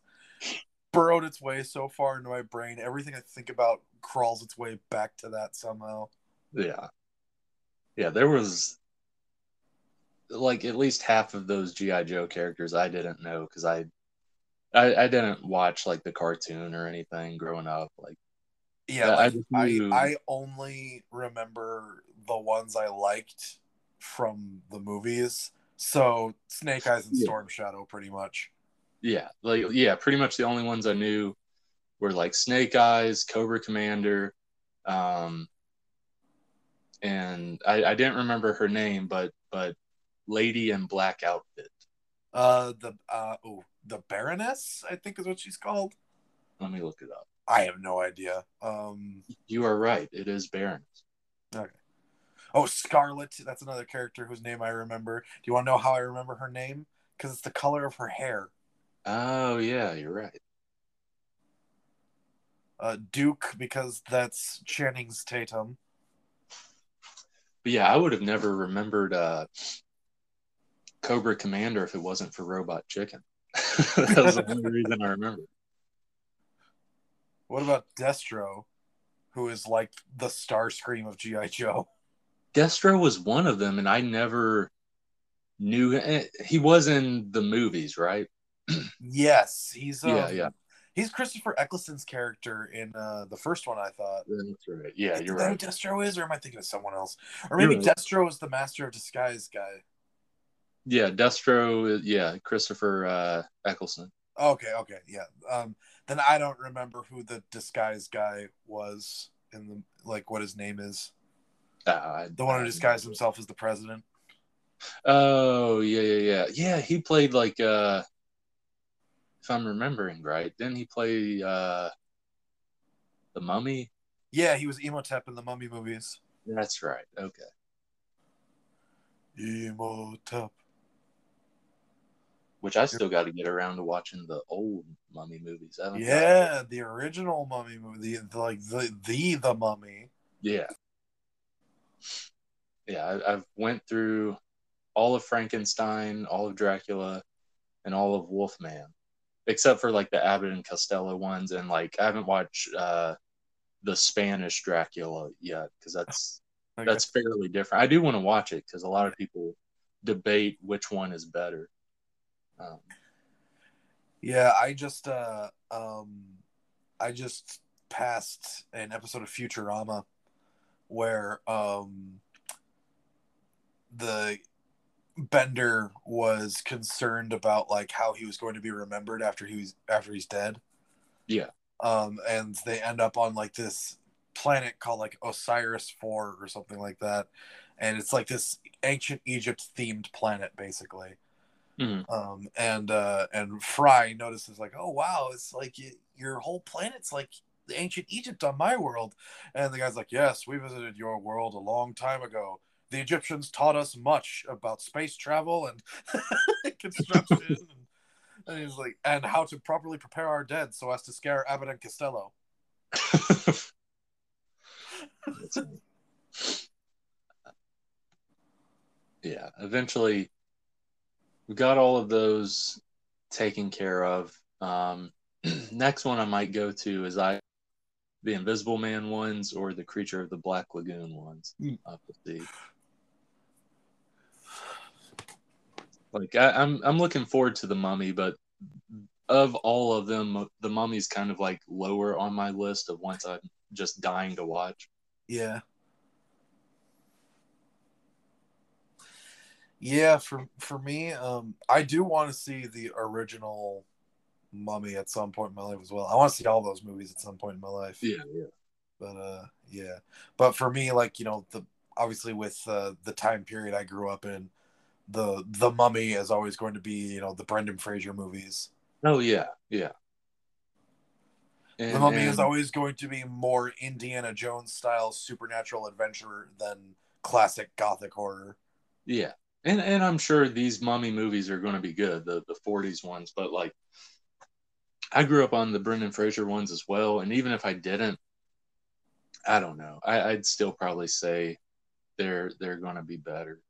burrowed its way so far into my brain. Everything I think about crawls its way back to that somehow. Yeah. Yeah, there was like at least half of those GI Joe characters I didn't know because I, I, I didn't watch like the cartoon or anything growing up. Like, yeah, like, I, I I only remember the ones I liked from the movies. So Snake Eyes and Storm Shadow, pretty much. Yeah, like yeah, pretty much the only ones I knew were like Snake Eyes, Cobra Commander, um, and I, I didn't remember her name, but but Lady in Black outfit. Uh, the uh oh, the Baroness, I think is what she's called. Let me look it up. I have no idea. Um, you are right. It is Baroness. Okay. Oh, Scarlet. That's another character whose name I remember. Do you want to know how I remember her name? Because it's the color of her hair. Oh yeah, you're right. Uh, Duke, because that's Channing's Tatum. But yeah, I would have never remembered uh, Cobra Commander if it wasn't for Robot Chicken. that was the only reason I remember. What about Destro, who is like the Starscream of GI Joe? Destro was one of them, and I never knew eh, he was in the movies, right? Yes, he's um, yeah, yeah. He's Christopher Eccleston's character in uh, the first one. I thought. That's right. Yeah, you're right. Who Destro is, or am I thinking of someone else? Or maybe right. Destro is the Master of Disguise guy. Yeah, Destro. Yeah, Christopher uh, Eccleston. Okay, okay, yeah. Um, then I don't remember who the disguise guy was in the like what his name is. Uh, the one who disguised himself as the president. Oh yeah, yeah, yeah, yeah. He played like uh, if I'm remembering right, didn't he play uh, the Mummy? Yeah, he was Imhotep in the Mummy movies. That's right. Okay. Imhotep which I still got to get around to watching the old Mummy movies. yeah, the original Mummy movie, the, like the the the Mummy. Yeah, yeah. I, I've went through all of Frankenstein, all of Dracula, and all of Wolfman, except for like the Abbott and Costello ones, and like I haven't watched uh, the Spanish Dracula yet because that's okay. that's fairly different. I do want to watch it because a lot of people debate which one is better. Um, yeah, I just uh, um, I just passed an episode of Futurama where um, the Bender was concerned about like how he was going to be remembered after he was after he's dead. Yeah. um, and they end up on like this planet called like Osiris Four or something like that, and it's like this ancient Egypt themed planet basically. Mhm. Um, and uh, and Fry notices like, oh wow, it's like y your whole planet's like the ancient Egypt on my world, and the guy's like, yes, we visited your world a long time ago. The Egyptians taught us much about space travel and construction. and, and he's like, and how to properly prepare our dead so as to scare Abbott and Costello. yeah, eventually we got all of those taken care of. Um, next one I might go to is I the Invisible Man ones or the Creature of the Black Lagoon ones. Hmm. Up to see. Like I, I'm I'm looking forward to the Mummy, but of all of them, the Mummy's kind of like lower on my list of ones I'm just dying to watch. Yeah. Yeah, for for me, um, I do want to see the original Mummy at some point in my life as well. I want to see all those movies at some point in my life. Yeah, yeah. But uh, yeah. But for me, like you know, the obviously with uh, the time period I grew up in, the the Mummy is always going to be you know the Brendan Fraser movies. Oh yeah, yeah. the And- Mummy is always going to be more Indiana Jones style supernatural adventure than classic gothic horror. Yeah, and and I'm sure these mummy movies are going to be good, the the '40s ones. But like, I grew up on the Brendan Fraser ones as well, and even if I didn't, I don't know. I, I'd still probably say they're they're going to be better.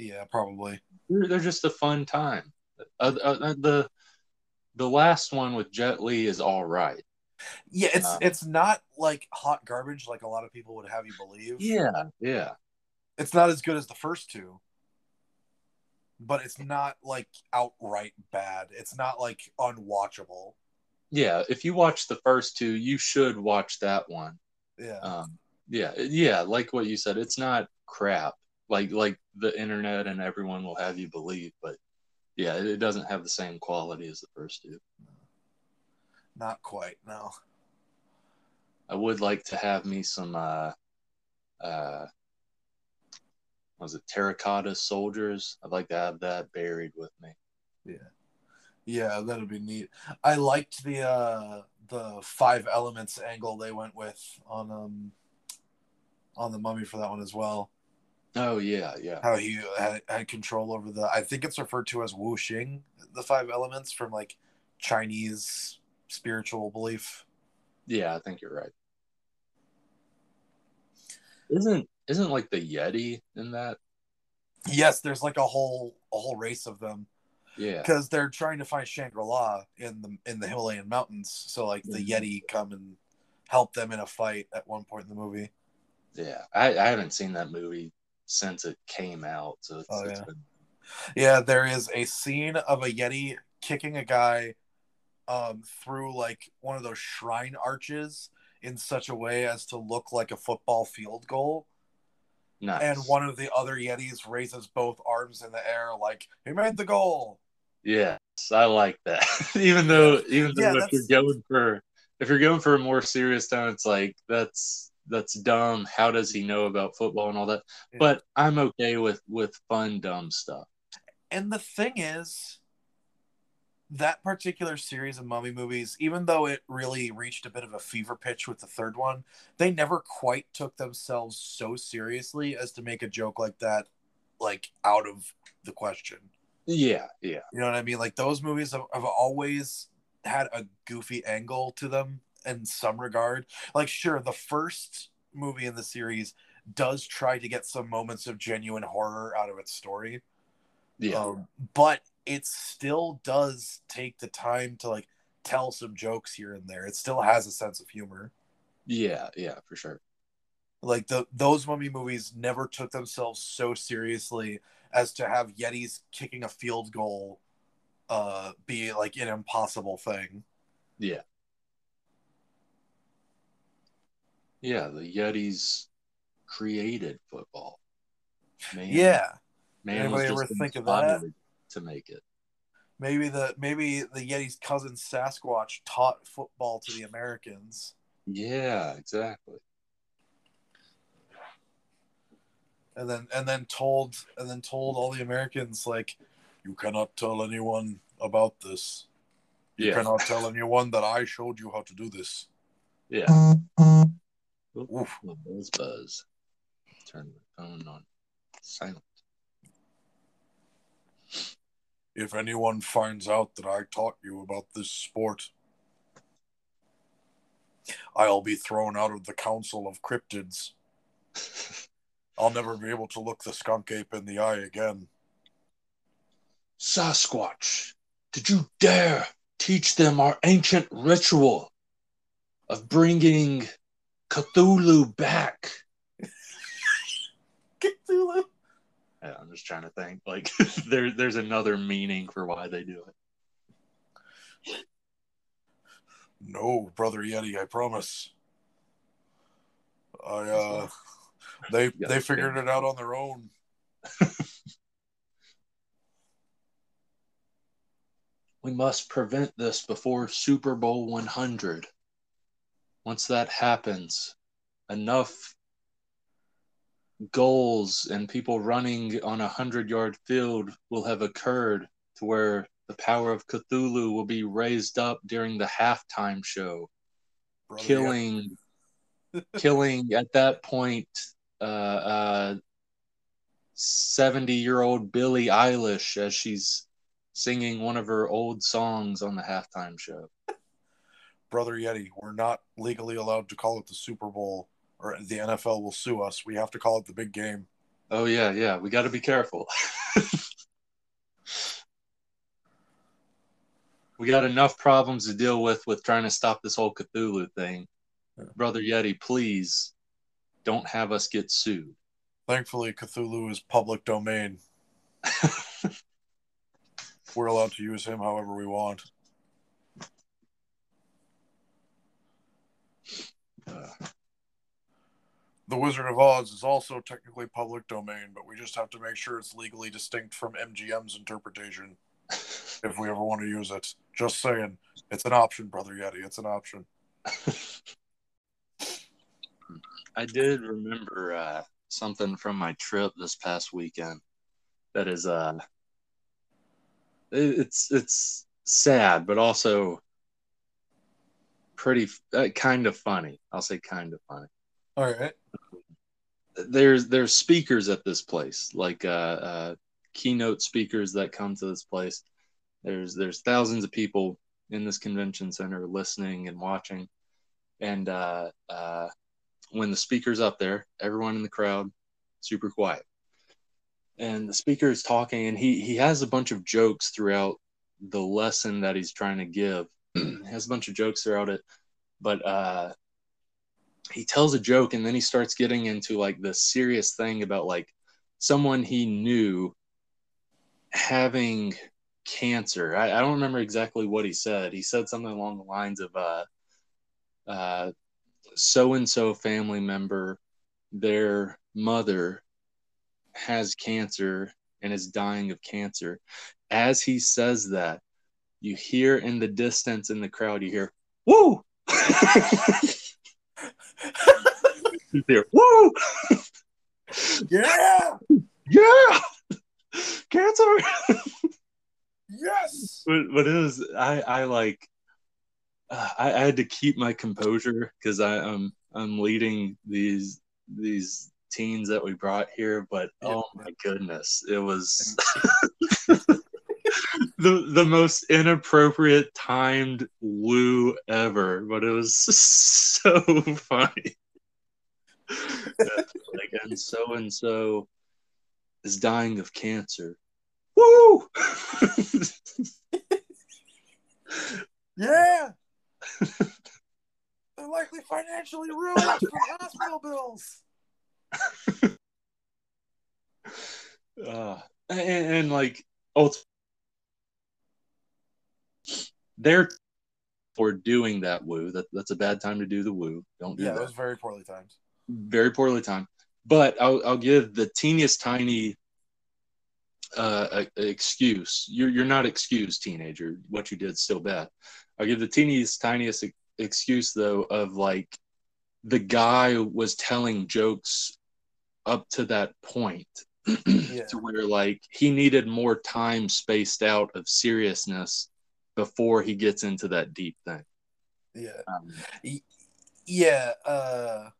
Yeah, probably. They're, they're just a fun time. Uh, uh, the the last one with Jet Li is all right. Yeah, it's Uh, it's not like hot garbage like a lot of people would have you believe. Yeah, yeah, It's not as good as the first two. But it's not like outright bad. It's not like unwatchable. yeah. If you watch the first two, you should watch that one. Yeah. um yeah yeah like what you said it's not crap like like the internet and everyone will have you believe but yeah it, it doesn't have the same quality as the first two not quite, no. i would like to have me some uh uh what was it terracotta soldiers i'd like to have that buried with me Yeah, Yeah, that'd be neat. I liked the uh the five elements angle they went with on um on the mummy for that one as well. Oh yeah yeah How he had, had control over the I think it's referred to as Wu Xing, the five elements from like Chinese spiritual belief. yeah i think you're right isn't isn't like the yeti in that Yes, there's like a whole a whole race of them yeah because they're trying to find Shangri-La in the in the Himalayan mountains. So like the Mhm. Yeti come and help them in a fight at one point in the movie. yeah i, I haven't seen that movie since it came out so it's, Oh, yeah. been Yeah, there is a scene of a Yeti kicking a guy um, through like one of those shrine arches in such a way as to look like a football field goal. nice And one of the other Yetis raises both arms in the air like he made the goal. Yes, I like that. even though, even though Yeah, if you're going for if you're going for a more serious tone, it's like that's that's dumb. How does he know about football and all that? Yeah. But I'm okay with with fun dumb stuff. And the thing is, that particular series of mummy movies, even though it really reached a bit of a fever pitch with the third one, they never quite took themselves so seriously as to make a joke like that like out of the question. Yeah, yeah, You know what I mean? Like those movies have, have always had a goofy angle to them in some regard. Like, sure, the first movie in the series does try to get some moments of genuine horror out of its story. yeah, Um, but it still does take the time to like tell some jokes here and there. It still has a sense of humor. yeah, yeah, for sure. Like the those mummy movies never took themselves so seriously as to have Yetis kicking a field goal uh be like an impossible thing. Yeah, yeah. The Yetis created football. Man, Yeah. man Anybody ever think of that? to make it. maybe the maybe the Yeti's cousin Sasquatch taught football to the Americans. Yeah, exactly. And then and then told and then told all the Americans like, you cannot tell anyone about this. You Yeah. cannot tell anyone that I showed you how to do this. Yeah. Mm-hmm. Oof. Little buzz buzz. Turn my phone on silent. If anyone finds out that I taught you about this sport, I'll be thrown out of the Council of Cryptids. I'll never be able to look the skunk ape in the eye again. Sasquatch, did you dare teach them our ancient ritual of bringing Cthulhu back? Cthulhu. Yeah, I'm just trying to think. Like, there, there's another meaning for why they do it. No, brother Yeti, I promise. I uh they Yeah, they figured it out on their own. We must prevent this before Super Bowl 100. Once that happens, enough goals and people running on a 100 yard field will have occurred to where the power of Cthulhu will be raised up during the halftime show, Brother killing, killing at that point, uh, uh, 70 year old Billie Eilish as she's singing one of her old songs on the halftime show. Brother Yeti, we're not legally allowed to call it the Super Bowl or the NFL will sue us. We have to call it the big game. Oh yeah, yeah. We got to be careful. we got enough problems to deal with with trying to stop this whole Cthulhu thing. Yeah. Brother Yeti, please don't have us get sued. Thankfully, Cthulhu is public domain. We're allowed to use him however we want. The Wizard of Oz is also technically public domain, but we just have to make sure it's legally distinct from MGM's interpretation if we ever want to use it. Just saying. It's an option, Brother Yeti. It's an option. I did remember uh, something from my trip this past weekend that is uh it's it's sad but also pretty uh, kind of funny. I'll say kind of funny. All right. there's there's speakers at this place like uh, uh keynote speakers that come to this place there's there's thousands of people in this convention center listening and watching and uh uh when the speaker's up there everyone in the crowd super quiet and the speaker is talking and he he has a bunch of jokes throughout the lesson that he's trying to give has a bunch of jokes throughout it but uh he tells a joke and then he starts getting into like the serious thing about like someone he knew having cancer. I, I don't remember exactly what he said. He said something along the lines of uh uh so and so family member, their mother has cancer and is dying of cancer. As he says that, you hear in the distance in the crowd, you hear, woo! you hear, woo! yeah. yeah cancer Yes. but, but it was i i like uh, I, I had to keep my composure because i am i'm leading these these teens that we brought here but Yeah. oh my goodness it was the the most inappropriate timed woo ever but it was so funny like and so and so is dying of cancer woo Yeah. They're likely financially ruined from hospital bills. uh, and, and like ult- they're for doing that woo that that's a bad time to do the woo don't do Yeah, that was very poorly timed. very poorly timed but I'll, I'll give the teeniest tiny uh, a, a excuse. You're you're not excused, teenager. What you did still bad. I'll give the teeniest tiniest excuse though of like the guy was telling jokes up to that point yeah. to where like he needed more time spaced out of seriousness before he gets into that deep thing. Yeah. Um, yeah. Uh,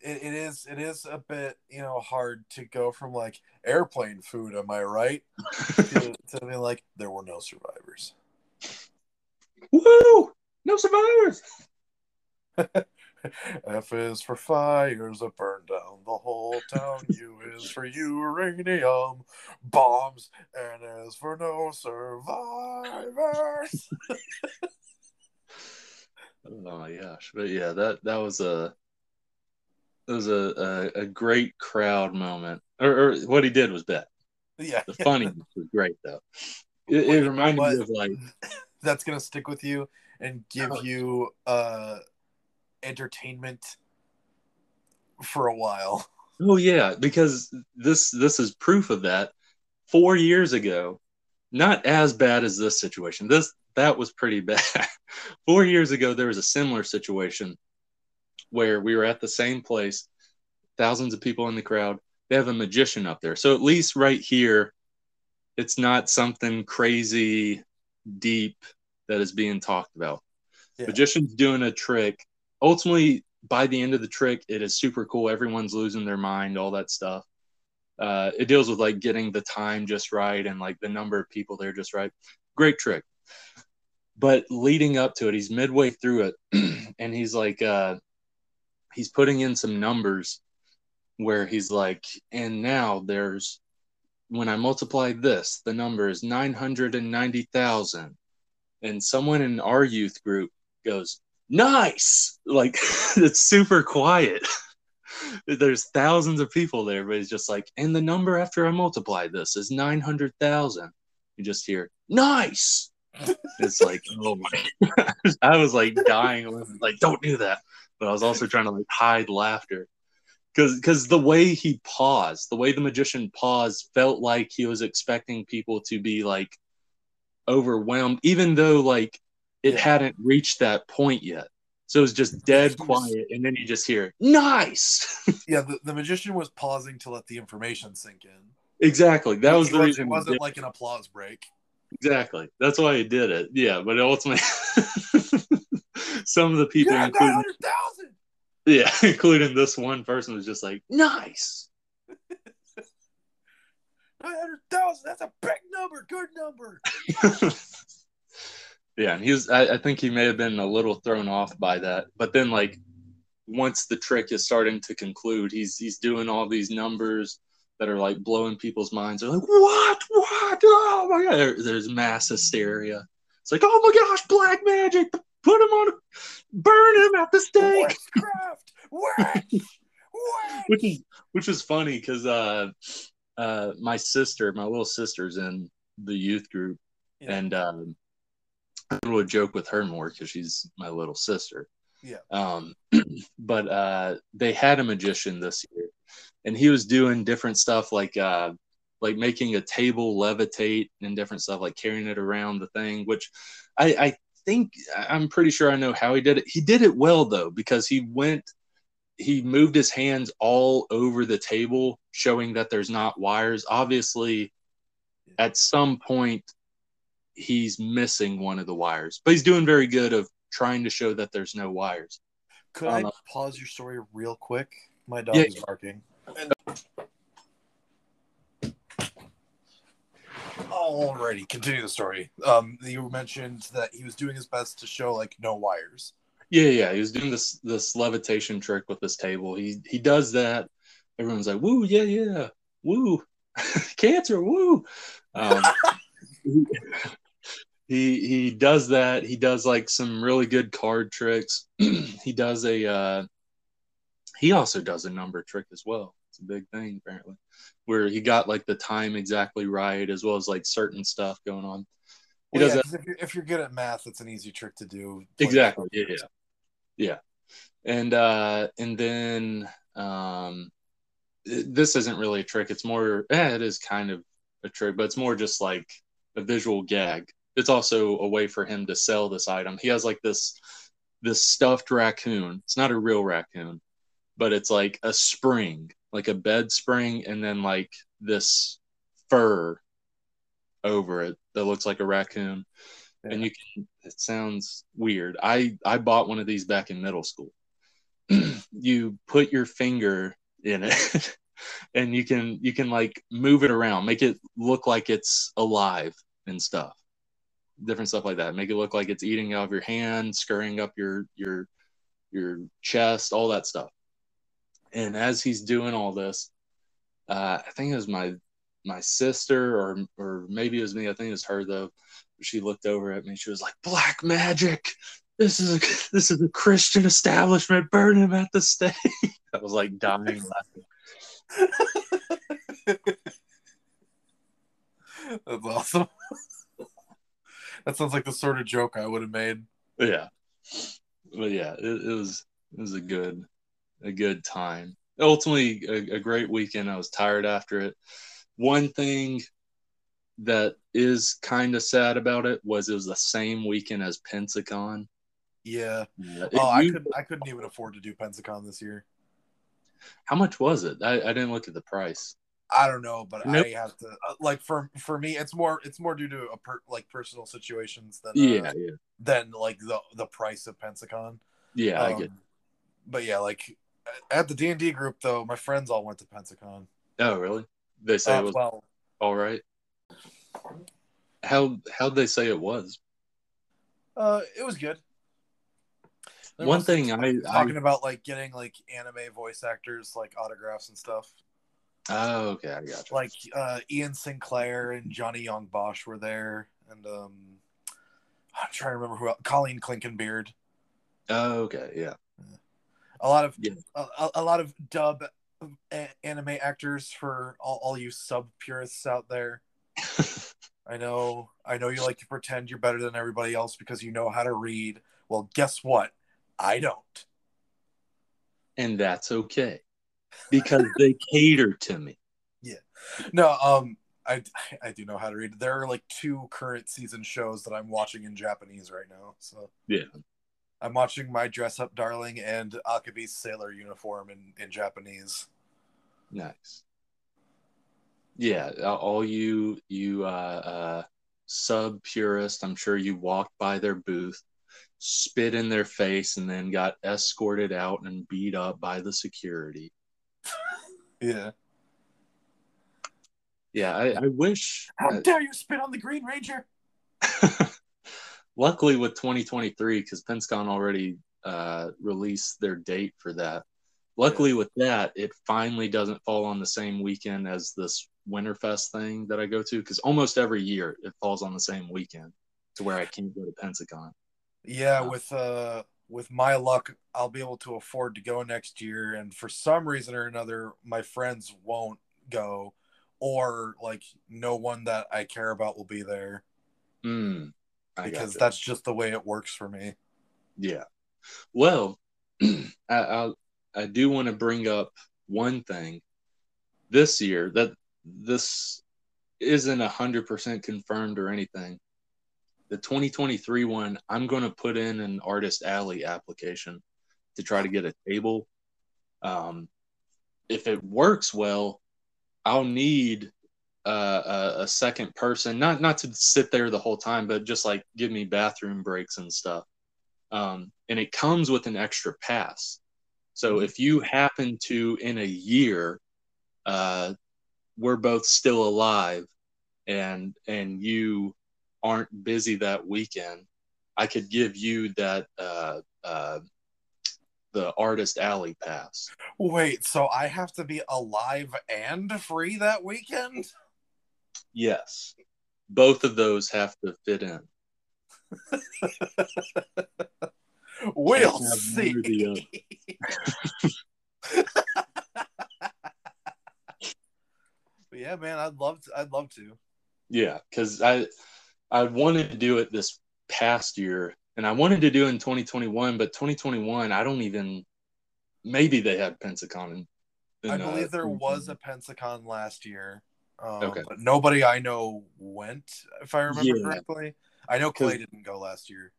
it, it is it is a bit you know hard to go from like airplane food am i right to, to be like there were no survivors woo no survivors F is for fires that burn down the whole town. U is for uranium bombs, and is for no survivors. oh my gosh! But yeah, that that was a it was a, a, a great crowd moment. Or, or, what he did was bad. Yeah, the funny was great though. It, it reminded me of like that's gonna stick with you and give oh. you uh entertainment for a while. Oh yeah, because this this is proof of that. Four years ago, not as bad as this situation. This that was pretty bad. Four years ago, there was a similar situation where we were at the same place, thousands of people in the crowd. They have a magician up there. So at least right here, it's not something crazy deep that is being talked about. Yeah. Magician's doing a trick. Ultimately, by the end of the trick, it is super cool. Everyone's losing their mind, all that stuff. Uh, it deals with like getting the time just right and like the number of people there just right. Great trick. But leading up to it, he's midway through it and he's like, uh, he's putting in some numbers where he's like, and now there's when I multiply this, the number is 990,000. And someone in our youth group goes, nice. Like it's super quiet. There's thousands of people there, but it's just like, and the number after I multiply this is 900,000. You just hear, nice. it's like, oh my. I was like dying. Like, don't do that but I was also trying to like hide laughter because because the way he paused, the way the magician paused, felt like he was expecting people to be like overwhelmed, even though like it yeah. hadn't reached that point yet. So it was just dead quiet, and then you just hear "nice." yeah, the, the magician was pausing to let the information sink in. Exactly, that was the reason. It wasn't like an applause break. Exactly, that's why he did it. Yeah, but ultimately. some of the people, yeah, including, yeah, including this one person, was just like, "Nice." Nine hundred thousand. That's a big number. Good number. Yeah, and he was. I, I think he may have been a little thrown off by that, but then like once the trick is starting to conclude, he's he's doing all these numbers that are like blowing people's minds. They're like, "What? What? Oh my god!" There's mass hysteria. It's like, "Oh my gosh, black magic! Put him on, burn him at the stake. Witchcraft, witch, which is which is funny because uh, uh, my sister, my little sister's in the youth group, yeah. and um, I would joke with her more because she's my little sister. Yeah. Um, but uh, they had a magician this year, and he was doing different stuff like uh, like making a table levitate and different stuff like carrying it around the thing, which I, I think I'm pretty sure I know how he did it. He did it well though because he went he moved his hands all over the table showing that there's not wires. Obviously at some point he's missing one of the wires. But he's doing very good of trying to show that there's no wires. Could um, I pause your story real quick? My dog yeah. is barking. Alrighty, continue the story. Um, you mentioned that he was doing his best to show like no wires. Yeah, yeah, he was doing this this levitation trick with this table. He he does that. Everyone's like, "Woo, yeah, yeah, woo, cancer, woo." Um, he he does that. He does like some really good card tricks. he does a. Uh, he also does a number trick as well. It's a big thing apparently where he got like the time exactly right as well as like certain stuff going on. He well, yeah, if, you're, if, you're, good at math, it's an easy trick to do. Exactly. Yeah, yeah. Yeah. And uh and then um this isn't really a trick. It's more eh, it is kind of a trick, but it's more just like a visual gag. It's also a way for him to sell this item. He has like this this stuffed raccoon. It's not a real raccoon, but it's like a spring, like a bed spring, and then like this fur over it that looks like a raccoon. Yeah. And you can it sounds weird. I I bought one of these back in middle school. you put your finger in it and you can you can like move it around, make it look like it's alive and stuff. Different stuff like that. Make it look like it's eating out of your hand, scurrying up your your your chest, all that stuff. And as he's doing all this, uh, I think it was my my sister or or maybe it was me. I think it was her though. She looked over at me. She was like, "Black magic! This is a this is a Christian establishment. Burn him at the stake." I was like dying laughing. That's awesome. That sounds like the sort of joke I would have made. Yeah, but yeah, it, it was it was a good a good time. Ultimately, a, a great weekend. I was tired after it. One thing that is kind of sad about it was it was the same weekend as Pensacon. Yeah. yeah. Oh, I could I couldn't even afford to do Pensacon this year. How much was it? I, I didn't look at the price. I don't know, but nope. I have to uh, like for for me, it's more it's more due to a per, like personal situations than yeah, uh, yeah, than like the the price of Pensacon. Yeah, um, I get. But yeah, like at the D and D group though, my friends all went to Pensacon. Oh, really? They say uh, it was well, all right. How how'd they say it was? Uh, it was good. There One thing I talking I, about like getting like anime voice actors like autographs and stuff. Oh, okay, I got you. Like uh, Ian Sinclair and Johnny Young Bosch were there, and um, I'm trying to remember who else. Colleen Clinkenbeard. Oh, okay, yeah. A lot of yeah. a, a lot of dub anime actors for all, all you sub purists out there. I know, I know you like to pretend you're better than everybody else because you know how to read. Well, guess what? I don't. And that's okay because they cater to me. Yeah. No, um, I I do know how to read. There are like two current season shows that I'm watching in Japanese right now. So yeah, I'm watching My Dress Up Darling and Akebi's Sailor Uniform in, in Japanese. Nice. Yeah, all you you uh, uh, sub purist, I'm sure you walked by their booth, spit in their face, and then got escorted out and beat up by the security. Yeah. Yeah, I, I wish. How dare you spit on the Green Ranger? luckily with 2023 because pensacon already uh, released their date for that luckily with that it finally doesn't fall on the same weekend as this winterfest thing that i go to because almost every year it falls on the same weekend to where i can't go to pensacon yeah um, with uh with my luck i'll be able to afford to go next year and for some reason or another my friends won't go or like no one that i care about will be there mm because that's just the way it works for me. Yeah. Well, I, I, I do want to bring up one thing this year that this isn't a hundred percent confirmed or anything. The 2023 one, I'm going to put in an artist alley application to try to get a table. Um, if it works well, I'll need uh, a, a, second person, not not to sit there the whole time, but just like give me bathroom breaks and stuff. Um, and it comes with an extra pass. So mm-hmm. if you happen to in a year, uh, we're both still alive, and and you aren't busy that weekend, I could give you that uh, uh, the artist alley pass. Wait, so I have to be alive and free that weekend? Yes. Both of those have to fit in. we'll see. but yeah, man, I'd love to. I'd love to. Yeah, because I I wanted to do it this past year, and I wanted to do it in 2021, but 2021, I don't even. Maybe they had Pensacon. In, in, I believe uh, there was a Pensacon last year. Um, Okay. But nobody I know went, if I remember Yeah. correctly. I know Clay didn't go last year.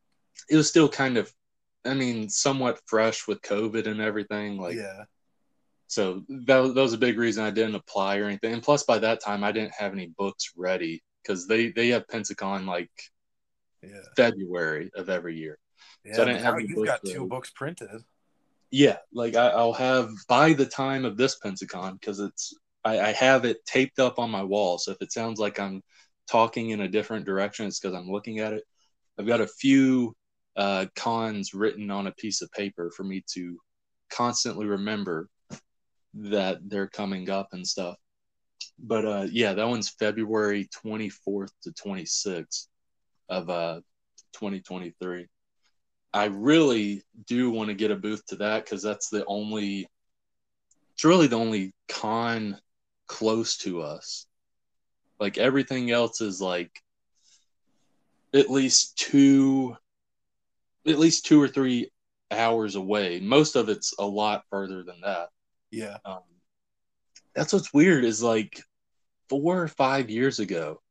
It was still kind of, I mean, somewhat fresh with COVID and everything. Like, yeah. so that, that was a big reason I didn't apply or anything. And plus, by that time, I didn't have any books ready because they they have Pensacon like Yeah. February of every year. Yeah. So I didn't have you've got two books printed. Yeah, like I, I'll have by the time of this Pensacon because it's I, I have it taped up on my wall. So if it sounds like I'm talking in a different direction, it's because I'm looking at it. I've got a few uh, cons written on a piece of paper for me to constantly remember that they're coming up and stuff. But uh, yeah, that one's February 24th to 26th of uh, 2023. I really do want to get a booth to that because that's the only, it's really the only con close to us. Like everything else is like at least two, at least two or three hours away. Most of it's a lot further than that. Yeah. Um, that's what's weird is like four or five years ago,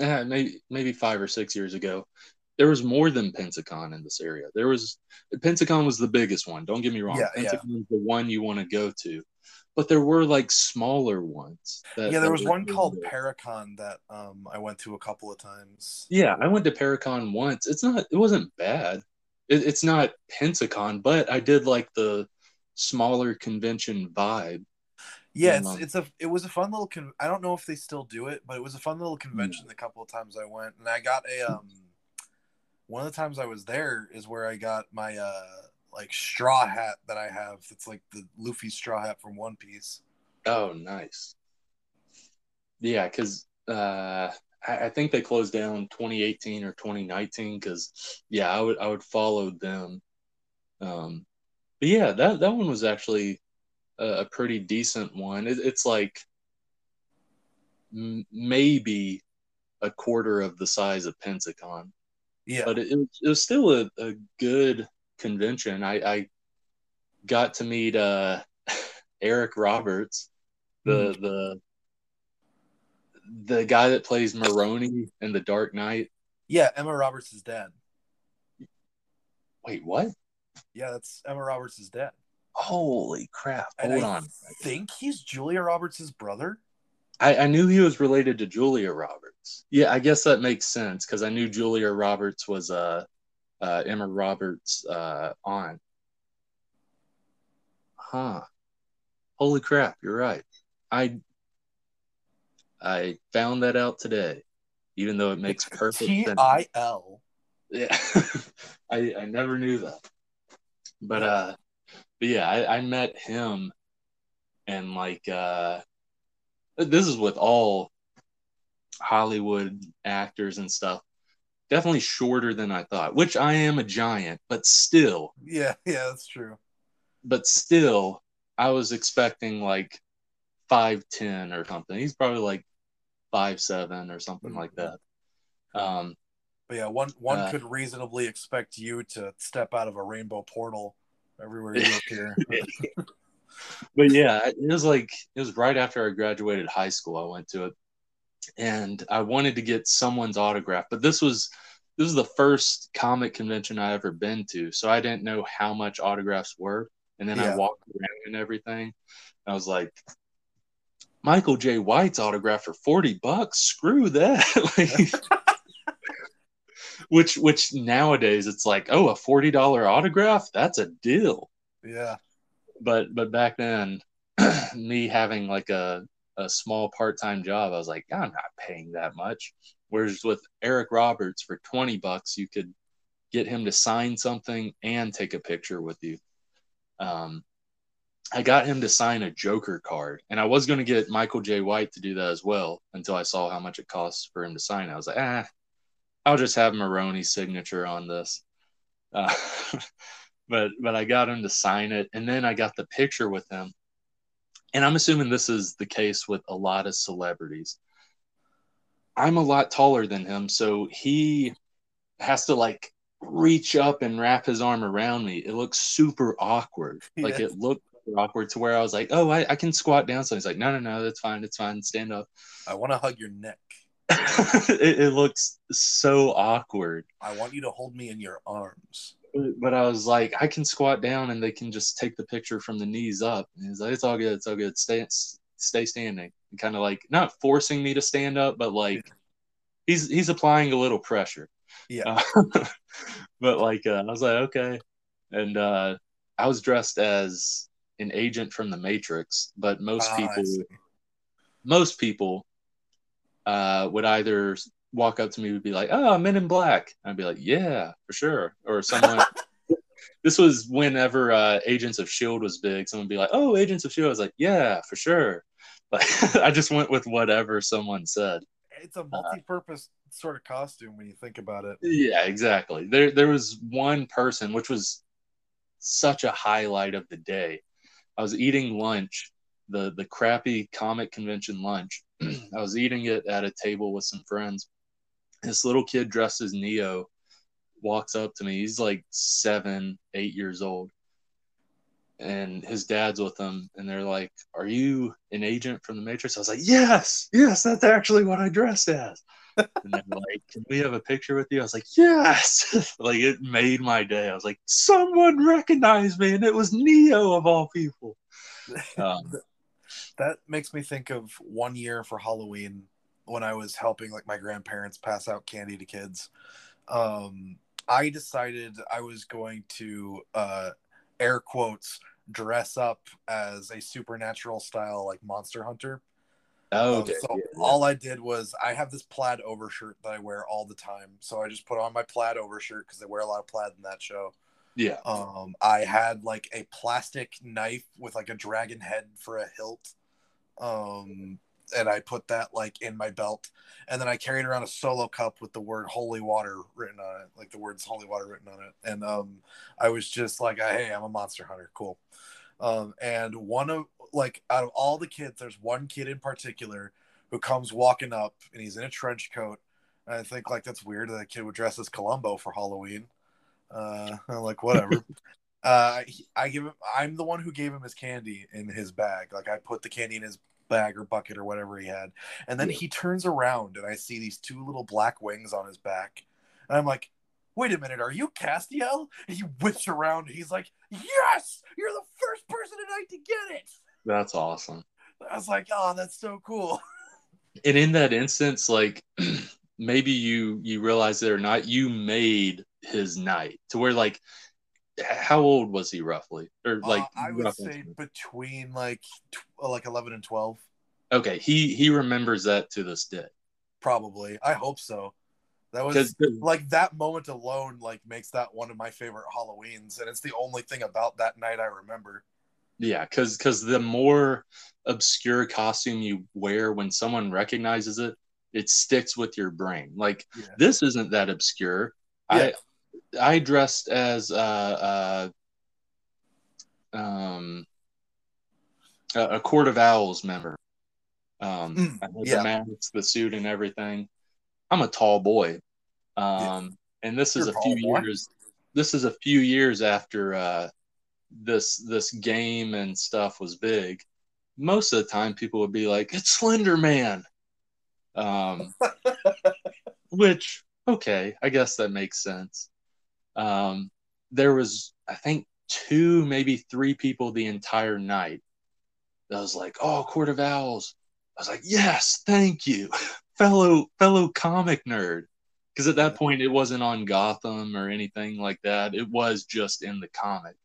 eh, maybe maybe five or six years ago, there was more than Pensacon in this area. There was Pensacon was the biggest one. Don't get me wrong. Yeah, yeah. Is the one you want to go to, but there were like smaller ones. That, Yeah, there was one called good. Paracon that um I went to a couple of times. Yeah, I went to Paracon once. It's not. It wasn't bad. It, it's not Pensacon, but I did like the smaller convention vibe. Yeah, it's it's a it was a fun little con- I don't know if they still do it, but it was a fun little convention the couple of times I went and I got a um one of the times I was there is where I got my uh like straw hat that I have. It's like the Luffy straw hat from One Piece. Oh, nice. Yeah, because uh, I, I think they closed down 2018 or 2019. Because yeah, I would I would follow them. Um, but yeah, that that one was actually a, a pretty decent one. It, it's like m- maybe a quarter of the size of Pensacon, Yeah. but it, it, was, it was still a, a good convention. I, I got to meet uh, Eric Roberts, the the the guy that plays Maroni in The Dark Knight. yeah, Emma Roberts is dead. Wait, what? Yeah, that's Emma Roberts is dead. Holy crap! And Hold I on. think he's Julia Roberts' brother. I, I knew he was related to Julia Roberts. Yeah, I guess that makes sense because I knew Julia Roberts was uh, uh, Emma Roberts' uh, aunt. Huh. Holy crap! You're right. I I found that out today, even though it makes perfect T sense. I L. Yeah, I I never knew that. But uh, but yeah, I, I met him, and like uh, this is with all Hollywood actors and stuff. Definitely shorter than I thought, which I am a giant, but still, Yeah, yeah, that's true. but still, I was expecting like five ten or something. He's probably like five seven or something like that. Um, But yeah, one one Uh, could reasonably expect you to step out of a rainbow portal everywhere you appear. but yeah, it was like it was right after I graduated high school. I went to it, and I wanted to get someone's autograph. But this was this was the first comic convention I ever been to, so I didn't know how much autographs were. And then Yeah. I walked around and everything. And I was like, Michael Jai White's autograph for forty bucks. Screw that. like, which which nowadays it's like, oh, a forty dollar autograph? That's a deal. Yeah, but but back then me having like a, a small part-time job i was like i'm not paying that much. Whereas with eric roberts for 20 bucks you could get him to sign something and take a picture with you. Um, i got him to sign a joker card and i was going to get Michael Jai White to do that as well until i saw how much it costs for him to sign. I was like ah i'll just have maroni's signature on this uh, but but I got him to sign it, and then I got the picture with him. And I'm assuming this is the case with a lot of celebrities. I'm a lot taller than him, so he has to like reach up and wrap his arm around me. It looks super awkward. Like Yeah. it looked awkward to where I was like, "Oh, I, I can squat down." So he's like, "No, no, no, that's fine. It's fine. Stand up." I want to hug your neck. it, it looks so awkward. I want you to hold me in your arms. But I was like, I can squat down and they can just take the picture from the knees up. And he's like, it's all good. It's all good. Stay, stay standing. Kind of like not forcing me to stand up, but like he's he's applying a little pressure. Yeah. Uh, but like uh, I was like, okay, and uh, I was dressed as an agent from the Matrix, but most Ah, people, most people, uh, would either walk up to me would be like, "Oh, Men in Black," I'd be like, "Yeah, for sure," or someone. this was whenever uh, Agents of Shield was big. Someone would be like, "Oh, Agents of Shield." I was like, "Yeah, for sure." But I just went with whatever someone said. It's a multi-purpose sort of costume when you think about it. Yeah, exactly. There there was one person which was such a highlight of the day. I was eating lunch, the the crappy comic convention lunch. I was eating it at a table with some friends. This little kid dressed as Neo walks up to me. He's like seven, eight years old. And his dad's with him, and they're like, Are you an agent from the Matrix? I was like, Yes, yes, that's actually what I dressed as. And they're like, Can we have a picture with you? I was like, Yes. like it made my day. I was like, Someone recognized me, and it was Neo of all people. Um, that makes me think of one year for Halloween when I was helping like my grandparents pass out candy to kids. Um, I decided I was going to uh, air quotes dress up as a supernatural style like monster hunter. Um, okay. so yeah, yeah. all I did was I have this plaid overshirt that I wear all the time. So I just put on my plaid overshirt because they wear a lot of plaid in that show. yeah. Um, I had like a plastic knife with like a dragon head for a hilt. Um, and I put that like in my belt. And then I carried around a solo cup with the word holy water written on it, like the words holy water written on it. And um, I was just like, hey, I'm a monster hunter. Cool. Um, and one of like out of all the kids, there's one kid in particular who comes walking up and he's in a trench coat. And I think like that's weird that a kid would dress as Columbo for Halloween. Uh, I'm like whatever. uh, he- I give him. I'm the one who gave him his candy in his bag. Like I put the candy in his bag or bucket or whatever he had, and then he turns around and I see these two little black wings on his back, and I'm like, "Wait a minute, are you Castiel?" And he whips around. He's like, "Yes, you're the first person tonight to get it." That's awesome. I was like, "Oh, that's so cool." and in that instance like maybe you you realize it or not you made his night to where like how old was he roughly? Or like Uh, I would say between like tw- like 11 and 12, okay he he remembers that to this day. Probably. I hope so. That was like that moment alone like makes that one of my favorite halloweens and it's the only thing about that night i remember. Yeah because because the more obscure costume you wear when someone recognizes it it sticks with your brain. Like yeah. this isn't that obscure. Yeah. i i dressed as uh uh um a, a court of owls member. Um Mm, I had yeah. the mask the suit and everything. I'm a tall boy. Um and this is You're a a few boy. years this is a few years after uh this this game and stuff was big. Most of the time people would be like it's slender man. Um which okay i guess that makes sense um there was i think two maybe three people the entire night that was like oh court of owls. I was like yes thank you fellow fellow comic nerd. Because at that point it wasn't on gotham or anything like that. It was just in the comic.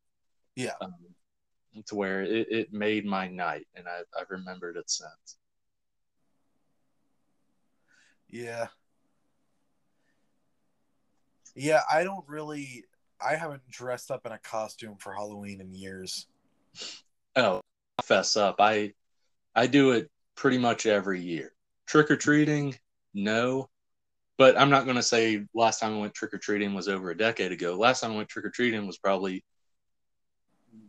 Yeah. Um, to where it, it made my night and I, i've remembered it since. Yeah yeah i don't really i haven't dressed up in a costume for halloween in years Oh, I'll fess up. I I do it pretty much every year. Trick or treating, no. But I'm not going to say last time I went trick or treating was over a decade ago. Last time I went trick or treating was probably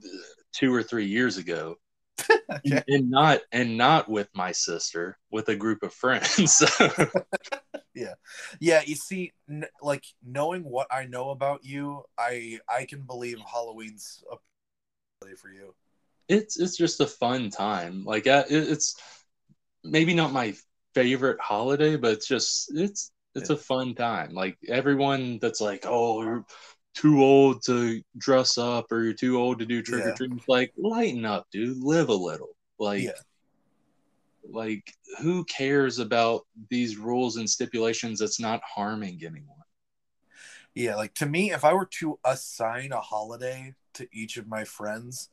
uh, two or three years ago, okay and not and not with my sister, with a group of friends. yeah, yeah you see n- like knowing what i know about you i i can believe halloween's a for you it's it's just a fun time. Like uh, it, it's maybe not my favorite holiday, but it's just it's it's a fun time. Like everyone that's like, oh, you're too old to dress up or you're too old to do trick or treating. Like, lighten up, dude. Live a little. Like, Yeah. like who cares about these rules and stipulations that's not harming anyone? Yeah, like to me, if I were to assign a holiday to each of my friends,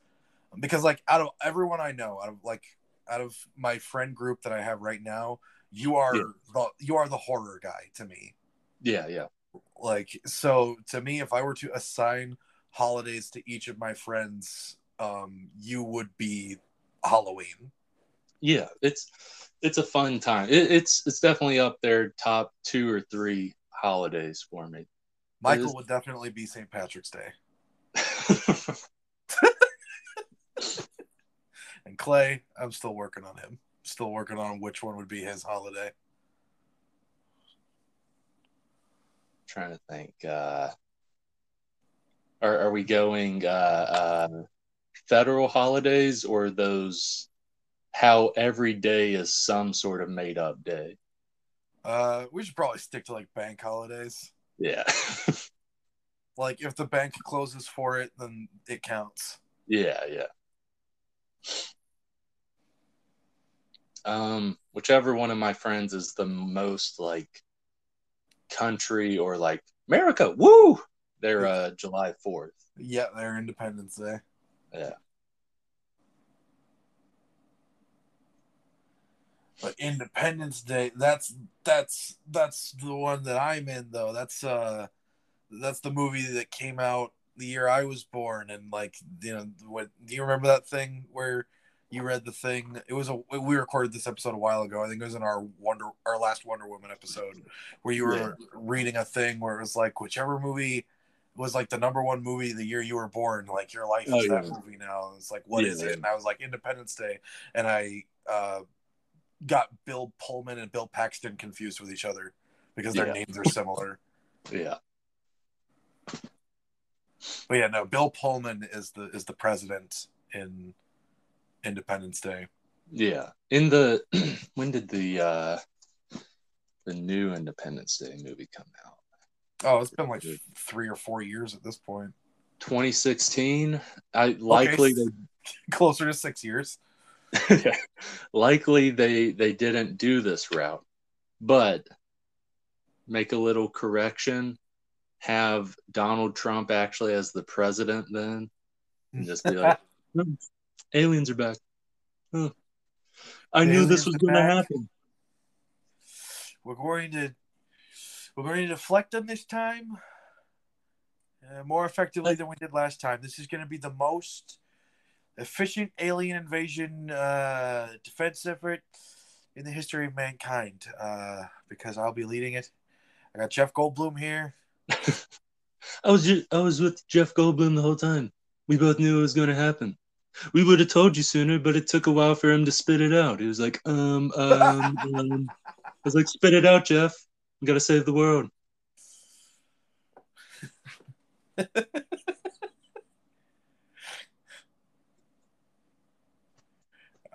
because like out of everyone I know, out of like out of my friend group that I have right now, you are Yeah. the you are the horror guy to me. Yeah, yeah. Like so to me, if I were to assign holidays to each of my friends, um, you would be Halloween. yeah it's it's a fun time it, it's it's definitely up there top two or three holidays for me Michael is- would definitely be St. Patrick's Day. And Clay, I'm still working on him. Still working on which one would be his holiday. Trying to think uh are, are we going uh, uh federal holidays or those how every day is some sort of made up day Uh, we should probably stick to like bank holidays. yeah Like if the bank closes for it, then it counts. yeah yeah um whichever one of my friends is the most like country or like america woo they're uh july 4th Yeah, they're Independence Day. Yeah. But Independence Day, that's that's that's the one that I'm in though. That's uh that's the movie that came out the year I was born and like you know what do you remember that thing where you read the thing. It was a we recorded this episode a while ago. I think it was in our wonder our last wonder woman episode where you were Yeah. reading a thing where it was like whichever movie was like the number one movie the year you were born like your life is Oh, that yeah. movie now. It's like what Yeah, is it? And i was like independence day. And i uh got bill pullman and bill paxton confused with each other because their names are similar. Yeah. But yeah no bill pullman is the is the president in independence day Yeah. In the when did the uh the new Independence Day movie come out? oh it's been like three or four years at this point. point 2016. I likely closer to six years they likely they they didn't do this route. But make a little correction. Have Donald Trump actually as the president then and just be like "Hmm, aliens are back. Huh. I knew this was going to happen. we're going to we're going to deflect them this time uh, more effectively than we did last time this is going to be the most efficient alien invasion uh, defense effort in the history of mankind uh, because i'll be leading it i got jeff goldblum here I was I was with Jeff Goldblum the whole time. We both knew it was going to happen. We would have told you sooner, but it took a while for him to spit it out. He was like, um, um, um. I was like, spit it out, Jeff. We got to save the world.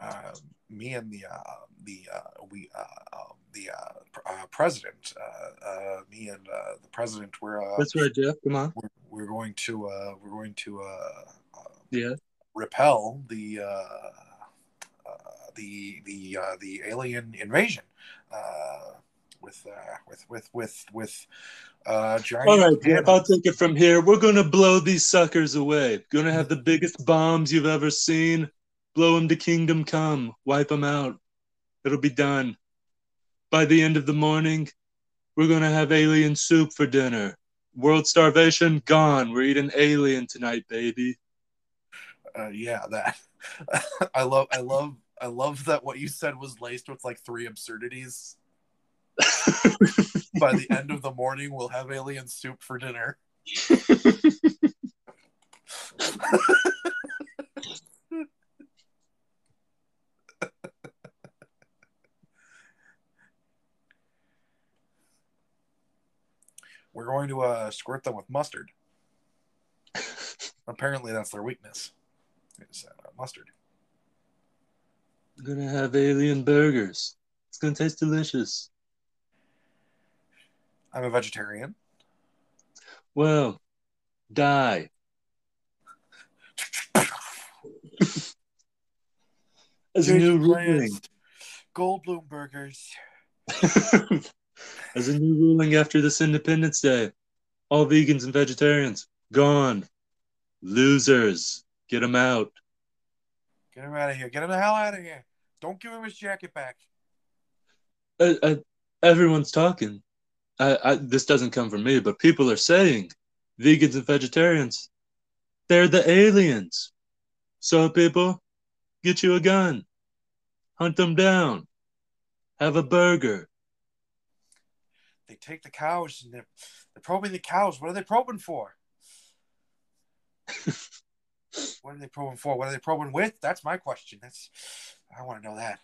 uh, me and the uh, the uh, we uh, um, the uh, pr- uh, president uh, uh, me and uh, the president we're uh, That's right, Jeff. Come on. we're, we're going to uh, we're going to Yeah. Repel the uh, uh, the the uh, the alien invasion uh, with uh, with with with with uh, giant. All right, Jeff. I'll take it from here. We're going to blow these suckers away. Going to have the biggest bombs you've ever seen. Blow them to kingdom come. Wipe them out. It'll be done. By the end of the morning, we're going to have alien soup for dinner. World starvation gone. We're eating alien tonight, baby. Uh, yeah, that I love. I love. I love that what you said was laced with like three absurdities. By the end of the morning, we'll have alien soup for dinner. We're going to uh, squirt them with mustard. Apparently, that's their weakness. It's uh, mustard. I'm gonna have alien burgers. It's gonna taste delicious. I'm a vegetarian. Well, die. As a new ruling, Goldblum burgers. as a new ruling after this Independence Day, all vegans and vegetarians gone. Losers, get him out. Get him out of here. Get him the hell out of here. Don't give him his jacket back. Uh, uh, everyone's talking. I, I, this doesn't come from me, but people are saying vegans and vegetarians, they're the aliens. So, people, get you a gun, hunt them down, have a burger. They take the cows and they're, they're probing the cows. What are they probing for? what are they probing for? What are they probing with? That's my question. That's I want to know that.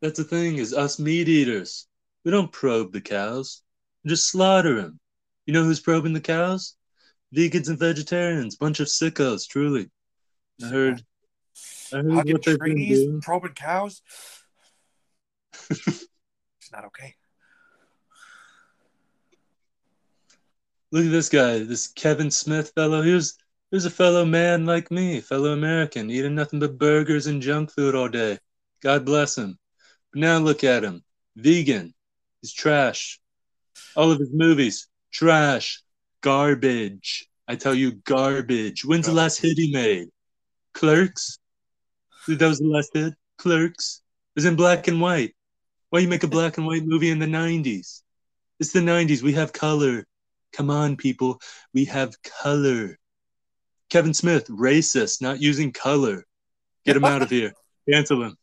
That's the thing is us meat eaters. We don't probe the cows. We just slaughter them. You know who's probing the cows? Vegans and vegetarians. Bunch of sickos, truly. I heard. I heard Hugging what trees, probing cows. it's not okay. Look at this guy, this Kevin Smith fellow. Here's here's a fellow man like me, fellow American, eating nothing but burgers and junk food all day. God bless him. But now look at him, vegan. He's trash. All of his movies, trash, garbage. I tell you, garbage. When's the last hit he made? Clerks. That was the last hit. Clerks. It was in black and white. Why you make a black and white movie in the '90s? It's the '90s. We have color. Come on, people. We have color. Kevin Smith, racist, not using color. Get him out of here. Cancel him.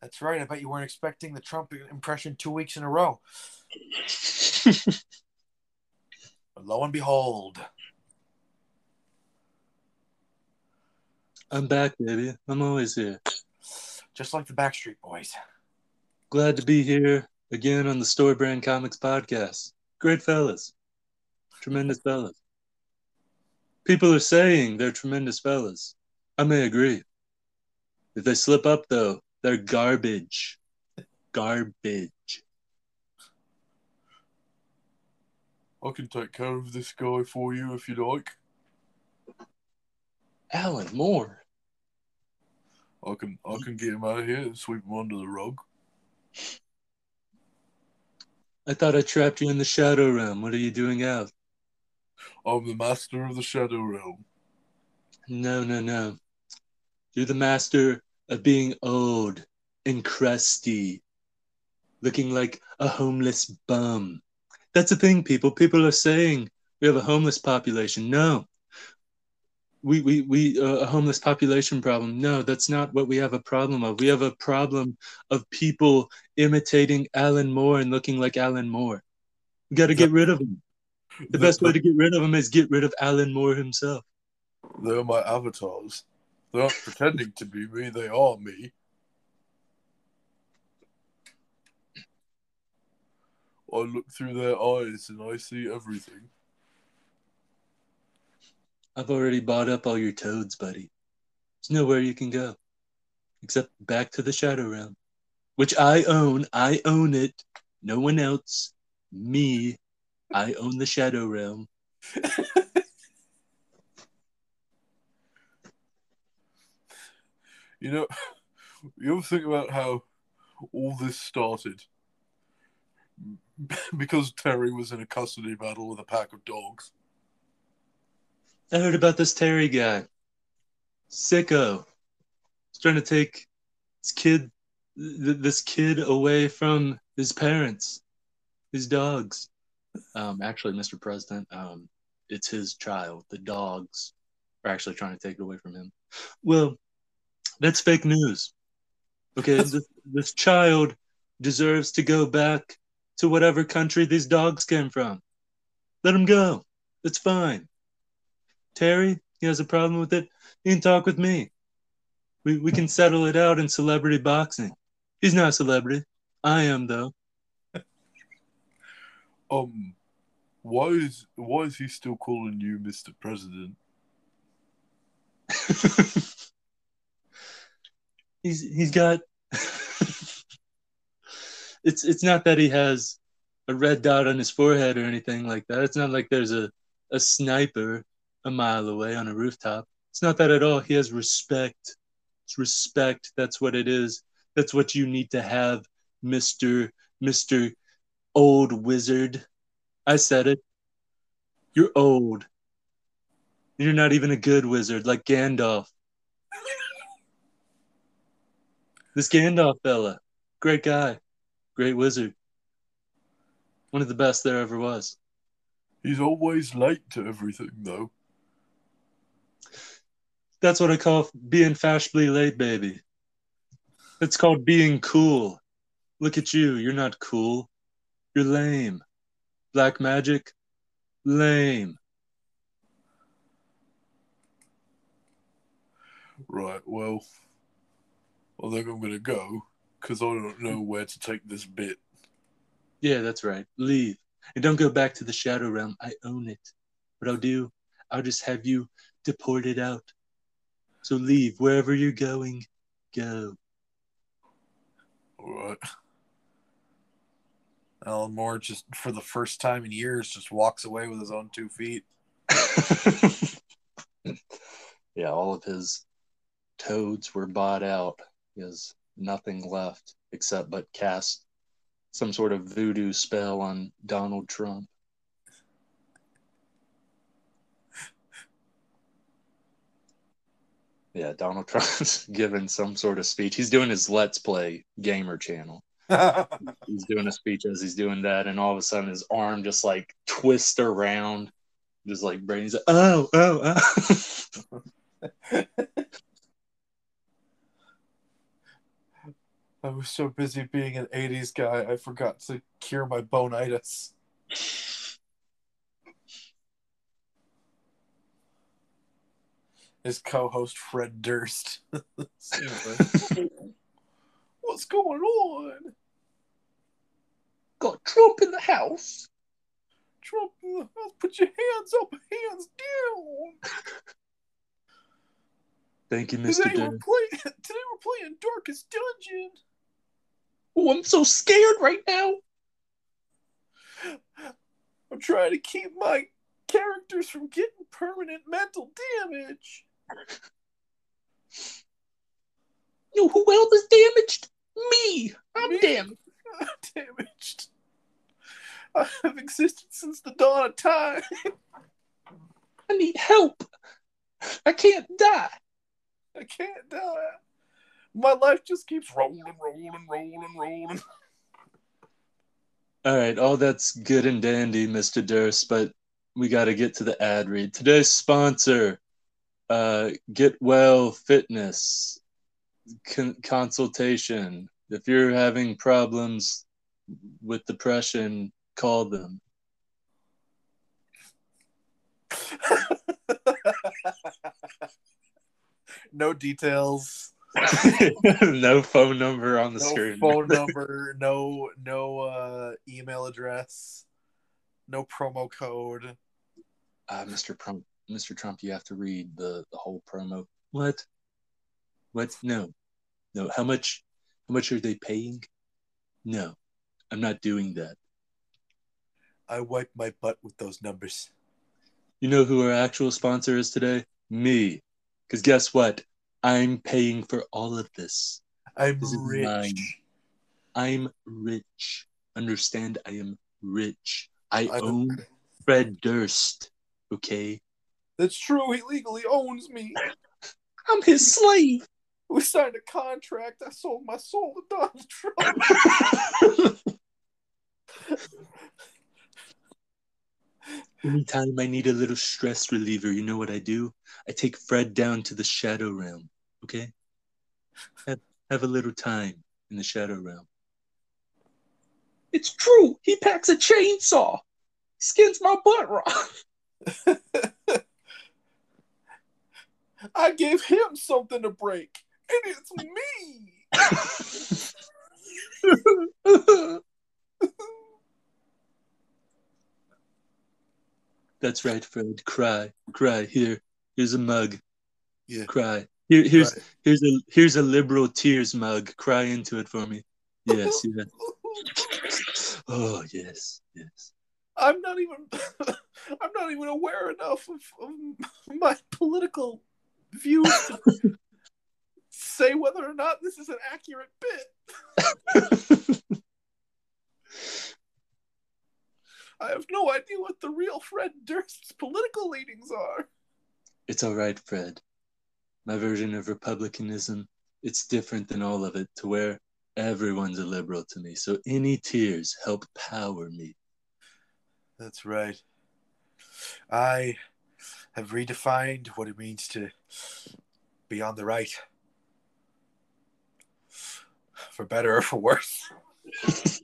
That's right. I bet you weren't expecting the Trump impression two weeks in a row. But lo and behold, I'm back, baby. I'm always here. just like the Backstreet Boys. Glad to be here again on the Story Brand Comics podcast. Great fellas. Tremendous fellas. People are saying they're tremendous fellas. I may agree. If they slip up, though, they're garbage. Garbage. I can take care of this guy for you if you like. Alan Moore. I can I can get him out of here and sweep him under the rug. I thought I trapped you in the Shadow Realm. What are you doing out? I'm the master of the Shadow Realm. No, no, no. You're the master of being old and crusty, looking like a homeless bum. That's the thing, people. People are saying we have a homeless population. No. We, we, we, uh, a homeless population problem. No, that's not what we have a problem of. We have a problem of people imitating Alan Moore and looking like Alan Moore. We got to get rid of him. The best way to get rid of him is get rid of Alan Moore himself. They're my avatars. They're not pretending to be me, they are me. I look through their eyes and I see everything. I've already bought up all your toads, buddy. There's nowhere you can go except back to the Shadow Realm, which I own. I own it. No one else. Me. I own the Shadow Realm. You know, you ever think about how all this started? Because Terry was in a custody battle with a pack of dogs. I heard about this Terry guy. Sicko. He's trying to take his kid, th- this kid away from his parents, his dogs. Um, actually, Mr. President, um, it's his child. The dogs are actually trying to take it away from him. Well, that's fake news. Okay, this, this child deserves to go back to whatever country these dogs came from. Let him go. It's fine. Terry, he has a problem with it. He can talk with me. We we can settle it out in celebrity boxing. He's not a celebrity. I am though. Um, why is why is he still calling you Mr. President? he's he's got it's it's not that he has a red dot on his forehead or anything like that. It's not like there's a, a sniper a mile away on a rooftop. It's not that at all. He has respect. It's respect. That's what it is. That's what you need to have, Mr. Mr. Old Wizard. I said it. You're old. You're not even a good wizard like Gandalf. this Gandalf fella, great guy, great wizard. One of the best there ever was. He's always late to everything, though. That's what I call being fashionably late, baby. It's called being cool. Look at you. You're not cool. You're lame. Black magic? Lame. Right, well, I think I'm going to go because I don't know where to take this bit. Yeah, that's right. Leave. And don't go back to the Shadow Realm. I own it. What I'll do, I'll just have you deported out. So leave. Wherever you're going, go. All right. Alan Moore just for the first time in years just walks away with his own two feet. yeah, all of his toads were bought out. He has nothing left except but cast some sort of voodoo spell on Donald Trump. Yeah, Donald Trump's given some sort of speech. He's doing his Let's Play gamer channel. he's doing a speech as he's doing that, and all of a sudden his arm just like twists around, just like brains. Oh, oh, oh. I was so busy being an 80s guy, I forgot to cure my bonitis. His co host, Fred Durst. What's going on? Got Trump in the house. Trump in the house. Put your hands up, hands down. Thank you, Mr. Today we're, playing, today we're playing Darkest Dungeon. Oh, I'm so scared right now. I'm trying to keep my characters from getting permanent mental damage. You know who else is damaged? Me. I'm Me? damaged. I'm damaged. I have existed since the dawn of time. I need help. I can't die. I can't die. My life just keeps rolling, rolling, rolling, rolling. All right, all that's good and dandy, Mr. Durst, but we got to get to the ad read. Today's sponsor, uh, Get Well Fitness con- consultation. If you're having problems with depression, call them. no details. no phone number on the no screen. phone number, no no uh, email address, no promo code. Uh, Mr. Trump, Mr. Trump, you have to read the, the whole promo. What? What? No, no. How much? How much are they paying? No, I'm not doing that. I wipe my butt with those numbers. You know who our actual sponsor is today? Me. Because guess what? I'm paying for all of this. I'm this rich. Mine. I'm rich. Understand? I am rich. I, I own don't... Fred Durst. Okay. That's true. He legally owns me. I'm his slave. We signed a contract. I sold my soul to Donald Trump. Anytime I need a little stress reliever, you know what I do? I take Fred down to the Shadow Realm. Okay? Have, have a little time in the Shadow Realm. It's true. He packs a chainsaw. He skins my butt raw. I gave him something to break, and it's me. That's right, Fred. Cry, cry. Here, here's a mug. Yeah. Cry. Here, here's Right. here's a here's a liberal tears mug. Cry into it for me. Yes, yes. Oh yes, yes. I'm not even I'm not even aware enough of, of my political views to say whether or not this is an accurate bit. I have no idea what the real Fred Durst's political leanings are. It's all right, Fred. My version of republicanism, it's different than all of it to where everyone's a liberal to me. So any tears help power me. That's right. I have redefined what it means to be on the right. For better or for worse.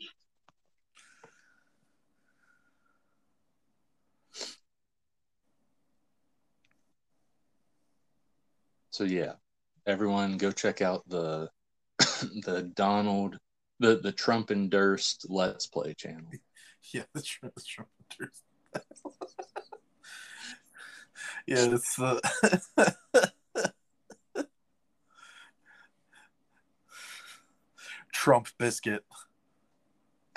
So yeah, everyone go check out the the Donald the the Trump and Durst Let's Play channel. Yeah, the Trump, the Trumpeters. yeah, it's the Trump biscuit.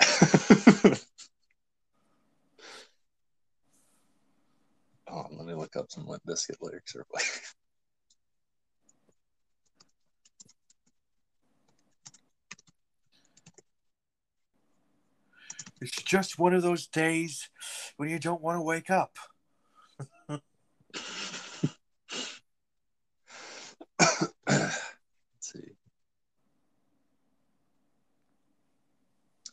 oh, let me look up some Limp Bizkit lyrics real quick. It's just one of those days when you don't want to wake up. Let's see.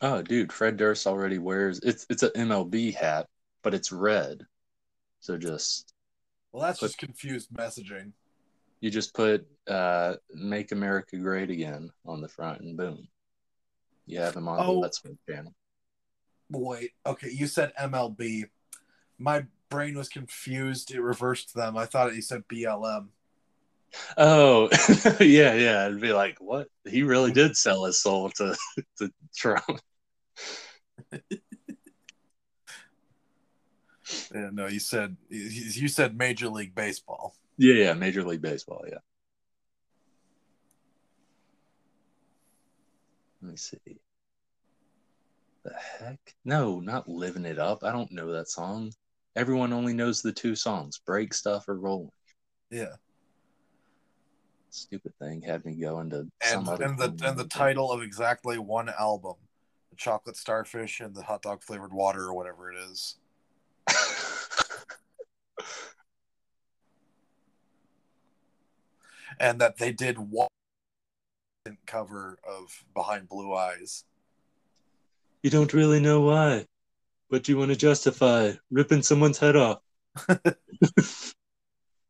Oh, dude, Fred Durst already wears it's it's an MLB hat, but it's red. So just Well, that's But- just confused messaging. you just put uh "Make America Great Again" on the front, and boom, you have him on Oh. the Let's Play channel. Wait, okay, you said MLB. My brain was confused. It reversed them. I thought you said BLM. Oh, yeah, yeah. It'd be like, what? He really did sell his soul to to Trump. Yeah, no, you said you you said Major League Baseball. Yeah, yeah. Major League Baseball. Yeah. Let me see. The heck? No, not living it up. I don't know that song. Everyone only knows the two songs: "Break Stuff" or "Rolling." Yeah, Stupid thing had me going to and and the and the title of exactly one album, the Chocolate Starfish and the Hot Dog Flavored Water or whatever it is. and that they did one cover of Behind Blue Eyes. you don't really know why, but you want to justify ripping someone's head off.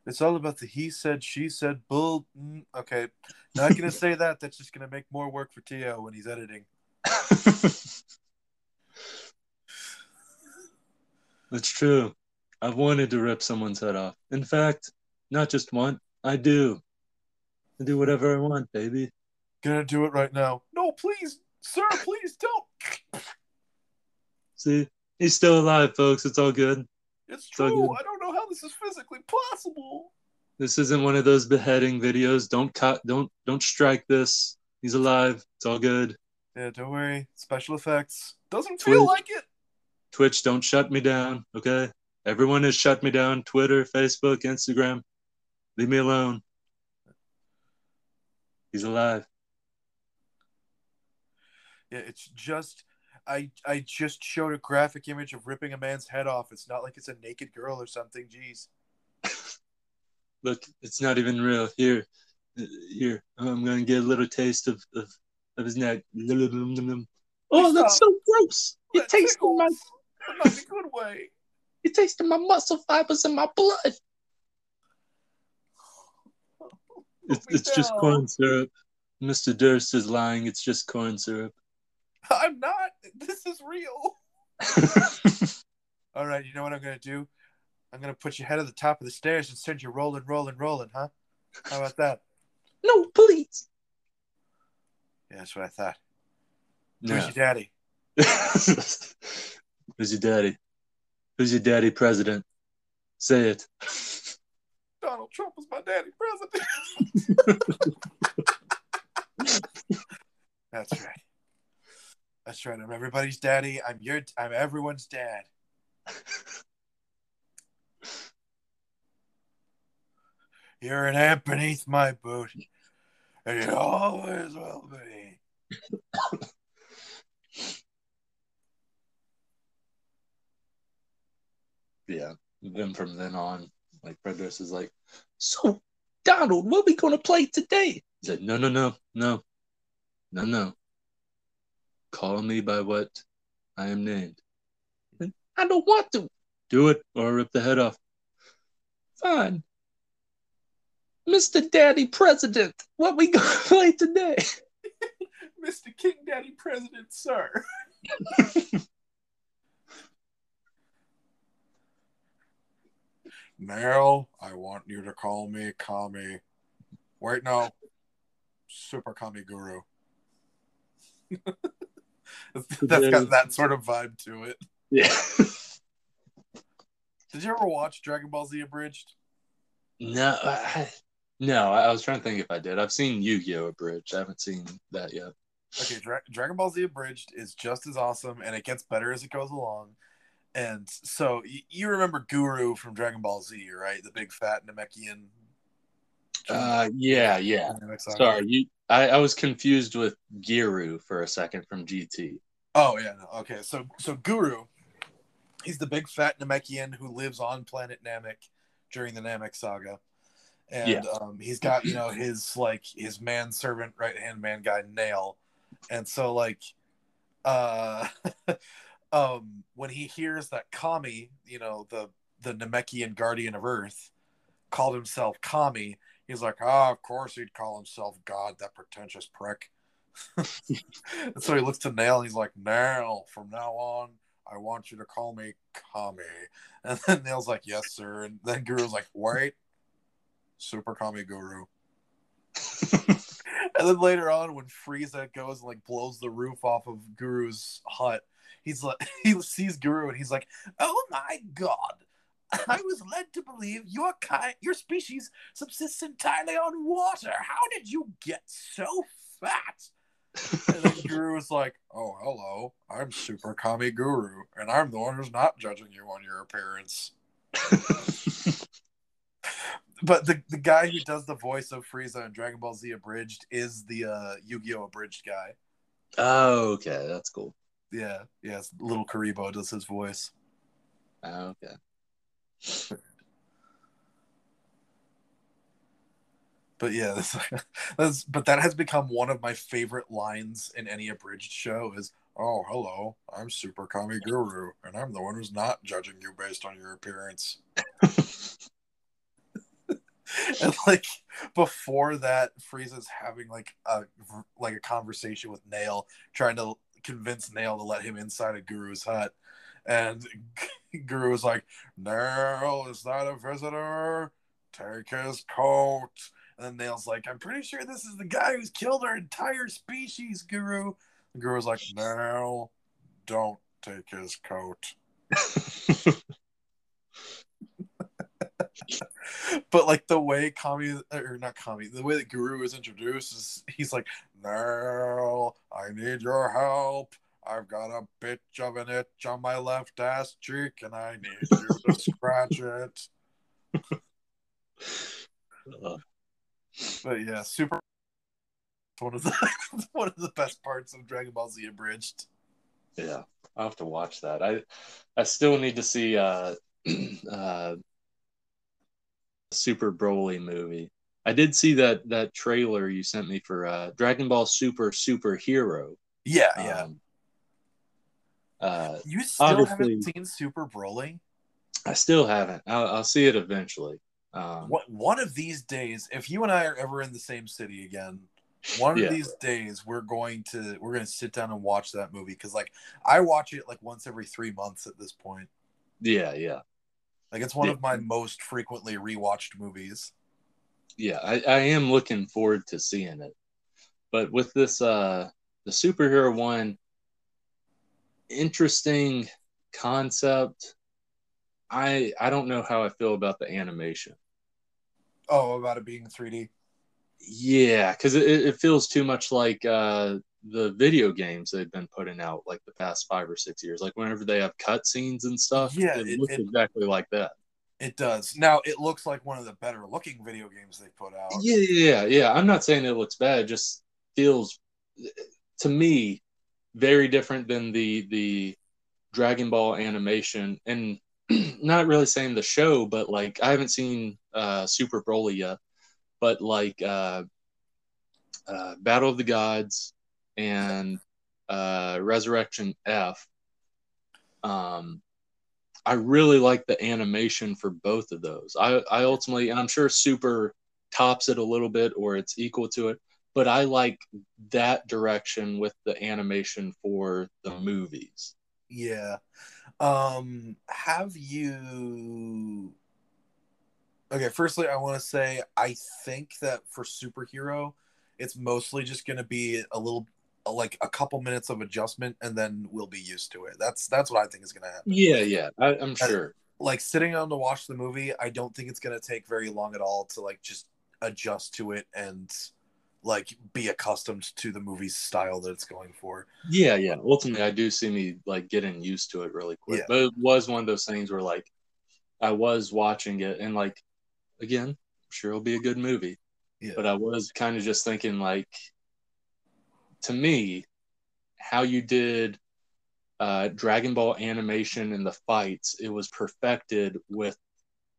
It's all about the he said, she said, bull. mm, okay, not gonna say that. That's just gonna make more work for Tio when he's editing. That's true. I've wanted to rip someone's head off. In fact, not just one, I do. I do whatever I want, baby. Gonna do it right now. No, please, sir, please don't. See, he's still alive, folks. It's all good. It's So true. good. I don't this is physically possible. This isn't one of those beheading videos. Don't cut. Don't don't strike this. He's alive. It's all good. Yeah, don't worry. Special effects doesn't Twitch. feel like it. Twitch, don't shut me down. Okay, everyone has shut me down. Twitter, Facebook, Instagram. Leave me alone. He's alive. Yeah, it's just. I I just showed a graphic image of ripping a man's head off. It's not like it's a naked girl or something. Jeez. Look, it's not even real. Here, here, I'm gonna get a little taste of of, of his neck. Oh, that's so gross! It That my, tickles, but not a good way. you tasted my muscle fibers and my blood. It's, it's just corn syrup. Mr. Durst is lying. It's just corn syrup. I'm not. This is real. All right, you know what I'm gonna do? I'm gonna put your head at the top of the stairs and send you rolling, rolling, rolling, huh? How about that? no, please. Yeah, that's what I thought. No. Who's your daddy? Who's your daddy? Who's your daddy president? Say it. Donald Trump was my daddy president. That's right. That's right. I'm everybody's daddy. I'm your. I'm everyone's dad. You're an ant beneath my boot, and you always will be. yeah. Then from then on, like Fred Durst is like, so Donald, what are we gonna play today? He said, no, no, no, no, no, no. Call me by what I am named. I don't want to. Do it or rip the head off. Fine. Mr. Daddy President, what we gonna play today? Mr. King Daddy President, sir. Now I want you to call me Kami. Wait, no. Super Kami Guru. That's got that sort of vibe to it. Yeah. Did you ever watch Dragon Ball Z Abridged? no, I, no. I was trying to think if I did. I've seen Yu-Gi-Oh! Abridged. I haven't seen that yet. Okay, Dra- Dragon Ball Z Abridged is just as awesome, and it gets better as it goes along. And so y- you remember Guru from Dragon Ball Z, right? The big fat Namekian. Uh, yeah, yeah. Sorry, you. I, I was confused with Giru for a second from GT. Oh yeah, no. okay. So so Guru, he's the big fat Namekian who lives on planet Namek during the Namek saga, and Yeah. um, he's got you know his like his manservant right hand man guy Nail, and so like, uh, um, when he hears that Kami, you know the the Namekian guardian of Earth, called himself Kami, he's like, ah, of course he'd call himself God, that pretentious prick. And so he looks to Nail and he's like, Nail, from now on, I want you to call me Kami. And then Nail's like, Yes, sir. And then Guru's like, Wait, Super Kami Guru. And then later on, when Frieza goes and like blows the roof off of Guru's hut, he's like, he sees Guru and he's like, "Oh my god, I was led to believe your kind, your species subsists entirely on water. How did you get so fat?" And then Guru was like, "Oh, hello, I'm Super Kami Guru, and I'm the one who's not judging you on your appearance." But the, the guy who does the voice of Frieza in Dragon Ball Z Abridged is the uh, Yu-Gi-Oh! Abridged guy. oh, okay, that's cool. Yeah, yeah, LittleKuriboh does his voice. Oh, okay. But yeah, that's, that's but that has become one of my favorite lines in any abridged show is oh hello, I'm Super Kami Guru, and I'm the one who's not judging you based on your appearance. and like before that, Frieza's having like a like a conversation with Nail, trying to convince Nail to let him inside a Guru's hut. And Guru was like, Nail, is that a visitor? Take his coat. And then Nail's like, I'm pretty sure this is the guy who's killed our entire species, Guru. And Guru's like, Nail, don't take his coat. but like the way Kami or not Kami, the way that Guru is introduced is he's like, No, I need your help. I've got a bitch of an itch on my left ass cheek and I need you to scratch it. Uh, But yeah, super one of the one of the best parts of Dragon Ball Z abridged. yeah, I'll have to watch that. I I still need to see uh uh Super Broly movie. I did see that that trailer you sent me for uh Dragon Ball Super Superhero. Yeah, yeah. Um, uh, you still haven't seen Super Broly? I still haven't. I'll, I'll see it eventually. Um, What one of these days, if you and I are ever in the same city again, one Yeah. of these days we're going to we're going to sit down and watch that movie because like I watch it like once every three months at this point. Yeah, yeah, Like it's one Yeah. of my most frequently rewatched movies. yeah. I, I am looking forward to seeing it. But with this, uh, the superhero one, interesting concept. I I don't know how I feel about the animation. Oh, about it being 3D. Yeah, because it, it feels too much like uh, the video games they've been putting out like the past five or six years. Like whenever they have cutscenes and stuff, Yeah, it, it- looks it- exactly like that. It does. Now it looks like one of the better looking video games they put out. Yeah, yeah, yeah. I'm not saying it looks bad. It just feels to me very different than the the Dragon Ball animation, and not really saying the show, but like I haven't seen uh, Super Broly yet, but like uh, uh, Battle of the Gods and uh, Resurrection F. Um, I really like the animation for both of those. I, I ultimately, and I'm sure Super tops it a little bit or it's equal to it, but I like that direction with the animation for the movies. Yeah. Um have you Okay, firstly I want to say I think that for superhero it's mostly just going to be a little like a couple minutes of adjustment and then we'll be used to it. That's that's what I think is going to happen. Yeah, yeah, I, I'm sure. Like sitting down to watch the movie, I don't think it's going to take very long at all to like just adjust to it and like be accustomed to the movie's style that it's going for. Yeah, yeah. Ultimately, I do see me like getting used to it really quick. Yeah. But it was one of those things where like I was watching it and like again, I'm sure it'll be a good movie. Yeah. But I was kind of just thinking like to me, how you did uh, Dragon Ball animation and the fights, it was perfected with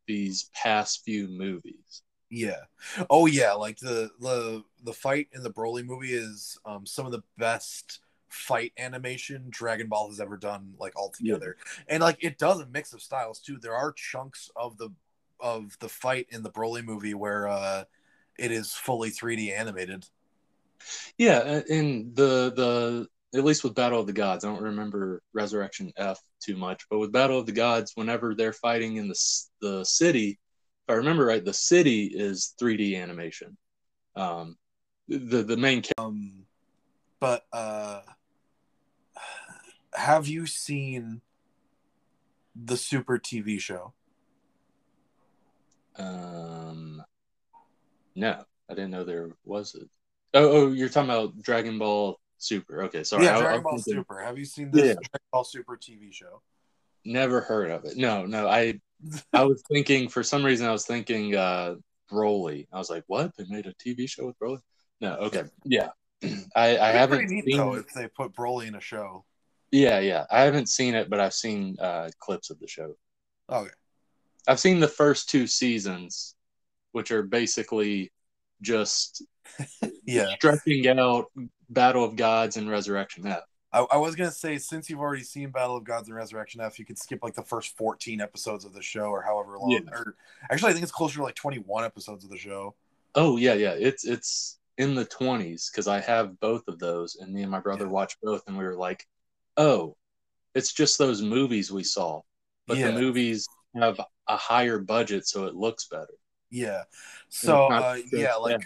these past few movies. Yeah. Oh yeah, like the the the fight in the Broly movie is um some of the best fight animation Dragon Ball has ever done like all together. And like it does a mix of styles too. There are chunks of the of the fight in the Broly movie where uh it is fully 3D animated. Yeah, and the the at least with Battle of the Gods, I don't remember Resurrection F too much, but with Battle of the Gods, whenever they're fighting in the the city, I remember right, the city is 3D animation. Um, the the main Um but uh have you seen the Super TV show? um, no, I didn't know there was a. Oh, oh, you're talking about Dragon Ball Super. Okay, sorry. yeah, I- Dragon I'm Ball thinking- Super. Have you seen this Yeah. Dragon Ball Super TV show? Never heard of it. No, no. I I was thinking for some reason I was thinking uh Broly. I was like, what? They made a TV show with Broly? No. Okay. Yeah. I I haven't neat seen. though if they put Broly in a show. Yeah, yeah. I haven't seen it, but I've seen uh clips of the show. Okay. I've seen the first two seasons, which are basically just Yeah. stretching out Battle of Gods and Resurrection F. I, I was gonna say since you've already seen Battle of Gods and Resurrection F, you could skip like the first fourteen episodes of the show or however long. Yeah. Or actually, I think it's closer to like twenty-one episodes of the show. Oh yeah, yeah. It's it's in the twenties because I have both of those, and me and my brother Yeah. watched both, and we were like, "Oh, it's just those movies we saw, but Yeah. the movies have a higher budget, so it looks better." Yeah. So uh, yeah, like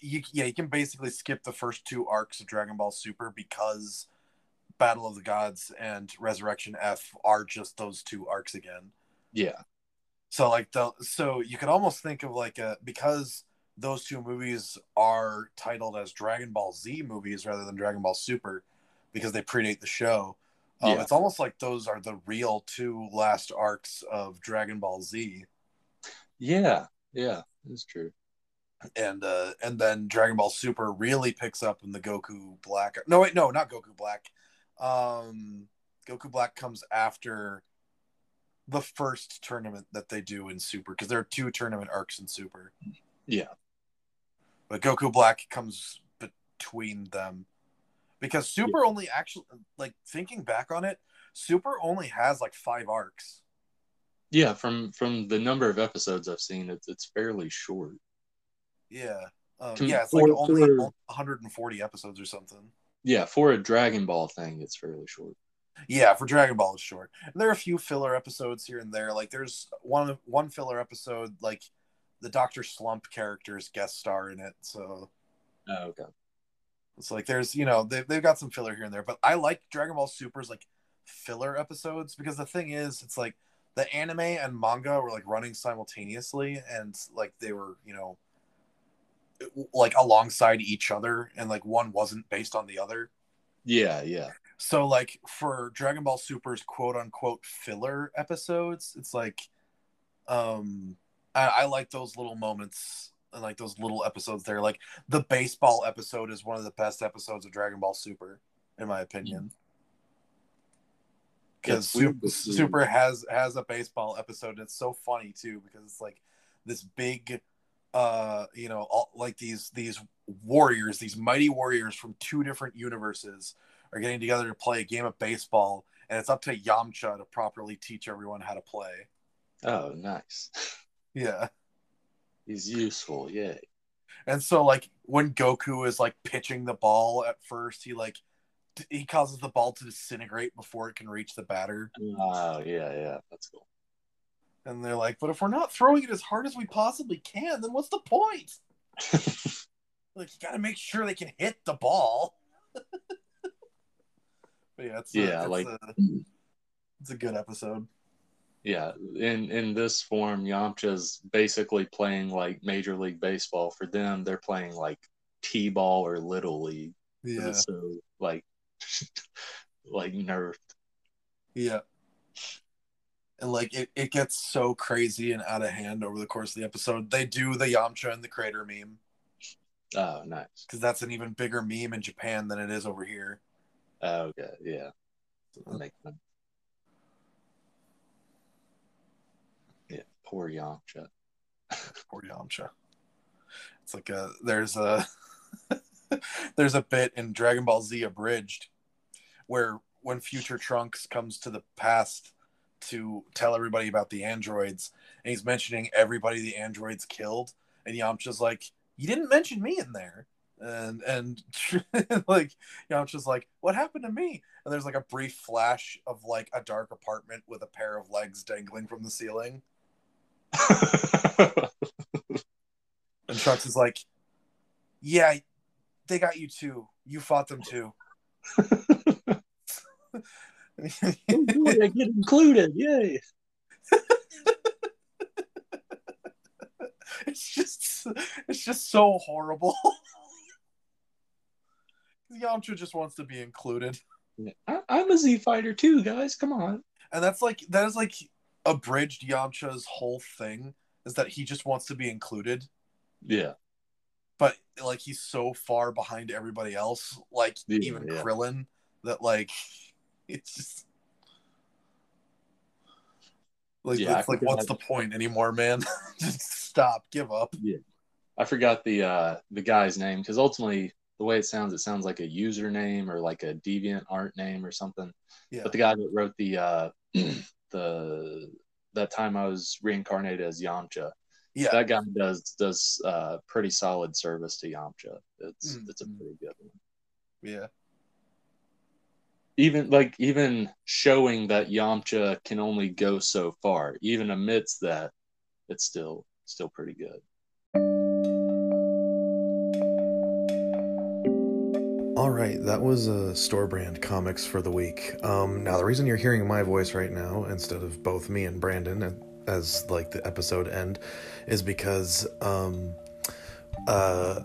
you yeah you can basically skip the first two arcs of Dragon Ball Super because Battle of the Gods and Resurrection F are just those two arcs again. Yeah, So like the so you could almost think of like a because those two movies are titled as Dragon Ball Z movies rather than Dragon Ball Super because they predate the show. Um, Yeah. It's almost like those are the real two last arcs of Dragon Ball Z, yeah, yeah. It's true. And uh, and then Dragon Ball Super really picks up in the Goku Black. No, wait, no, not Goku Black. Um, Goku Black comes after the first tournament that they do in Super because there are two tournament arcs in Super. Yeah, but Goku Black comes between them because Super only actually like thinking back on it, Super only has like five arcs. yeah. From from the number of episodes I've seen, it's it's fairly short. Yeah, um, yeah, it's for- like only for- 140 episodes or something. Yeah, for a Dragon Ball thing, it's fairly short. Yeah, for Dragon Ball, it's short. And there are a few filler episodes here and there. Like there's one one filler episode, like the Doctor Slump characters guest star in it. So Oh, okay. It's like there's you know they've, they've got some filler here and there, but I like Dragon Ball Super's like filler episodes because the thing is it's like the anime and manga were like running simultaneously, and like they were, you know, like alongside each other, and like one wasn't based on the other. Yeah, yeah. So like for Dragon Ball Super's quote unquote filler episodes, it's like um I, I like those little moments and like those little episodes there. Like the baseball episode is one of the best episodes of Dragon Ball Super, in my opinion. Because Super, Super has has a baseball episode and it's so funny too because it's like this big uh you know all, like these these warriors these mighty warriors from two different universes are getting together to play a game of baseball and it's up to Yamcha to properly teach everyone how to play. Oh, nice. Yeah. He's useful, yeah. And so like when Goku is like pitching the ball at first, he like he causes the ball to disintegrate before it can reach the batter. Oh, yeah, yeah. That's cool. And they're like, but if we're not throwing it as hard as we possibly can, then what's the point? like you got to make sure they can hit the ball. but yeah, it's yeah, a, it's like a, it's a good episode. Yeah, in in this form, Yamcha's basically playing like Major League Baseball. For them, they're playing like T-ball or Little League. Yeah. So like, like nerfed. Yeah. And like it, it gets so crazy and out of hand over the course of the episode. They do the Yamcha and the crater meme. Oh, nice. Because that's an even bigger meme in Japan than it is over here. Oh, okay, yeah. That uh-huh. makes sense. Yeah, poor Yamcha. Poor Yamcha. It's like a there's a there's a bit in Dragon Ball Z Abridged where when Future Trunks comes to the past to tell everybody about the androids, and he's mentioning everybody the androids killed, and Yamcha's like, "You didn't mention me in there." And and like Yamcha's like, "What happened to me?" And there's like a brief flash of like a dark apartment with a pair of legs dangling from the ceiling. And Trunks is like, "Yeah, they got you too. You fought them too." I get included, yay! it's just, it's just so horrible. Yamcha just wants to be included, I, I'm a Z fighter too, guys. Come on. and that's like that is like abridged Yamcha's whole thing is that he just wants to be included. Yeah, but like he's so far behind everybody else, like Yeah, even yeah. Krillin, that like it's just like Yeah, it's like what's the point anymore, man? just stop, give up. Yeah. I forgot the uh the guy's name because ultimately the way it sounds, it sounds like a username or like a DeviantArt name or something. Yeah, But the guy that wrote the uh the that time I was reincarnated as Yamcha, yeah, that guy does does uh pretty solid service to Yamcha. It's Mm, it's a mm. pretty good one. yeah, Even like even showing that Yamcha can only go so far, even amidst that, it's still still pretty good. All right, that was uh, store brand comics for the week. Um, now, the reason you're hearing my voice right now instead of both me and Brandon uh, as like the episode end is because um, uh,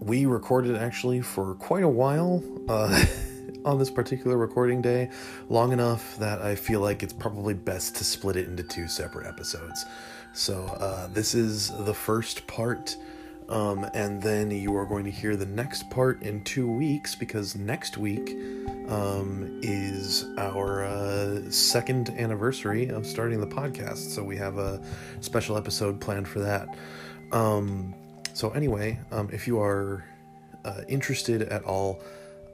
we recorded actually for quite a while uh, on this particular recording day, long enough that I feel like it's probably best to split it into two separate episodes. So, uh, this is the first part. Um, and then you are going to hear the next part in two weeks because next week um, is our uh, second anniversary of starting the podcast. So we have a special episode planned for that. Um, so, anyway, um, if you are uh, interested at all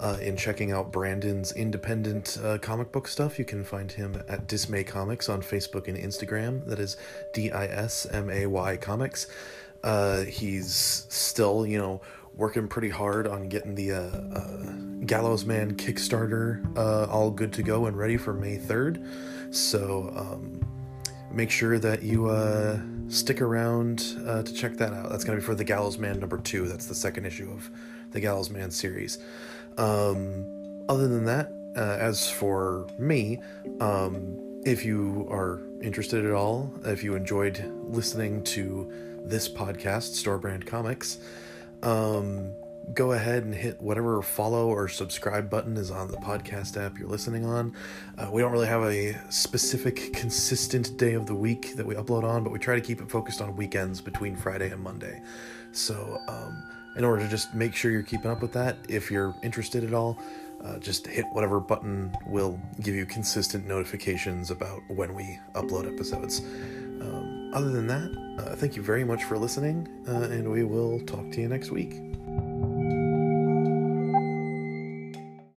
uh, in checking out Brandon's independent uh, comic book stuff, you can find him at Dismay Comics on Facebook and Instagram. That is D I S M A Y Comics. Uh, he's still, you know, working pretty hard on getting the uh, uh, Gallows Man Kickstarter uh, all good to go and ready for May 3rd. So um, make sure that you uh, stick around uh, to check that out. That's going to be for the Gallows Man number two. That's the second issue of the Gallows Man series. Um, other than that, uh, as for me, um, if you are interested at all, if you enjoyed listening to this podcast, Store Brand Comics, um, go ahead and hit whatever follow or subscribe button is on the podcast app you're listening on. Uh, we don't really have a specific, consistent day of the week that we upload on, but we try to keep it focused on weekends between Friday and Monday. So, um, in order to just make sure you're keeping up with that, if you're interested at all, uh, just hit whatever button will give you consistent notifications about when we upload episodes. Um, other than that, uh, thank you very much for listening, uh, and we will talk to you next week.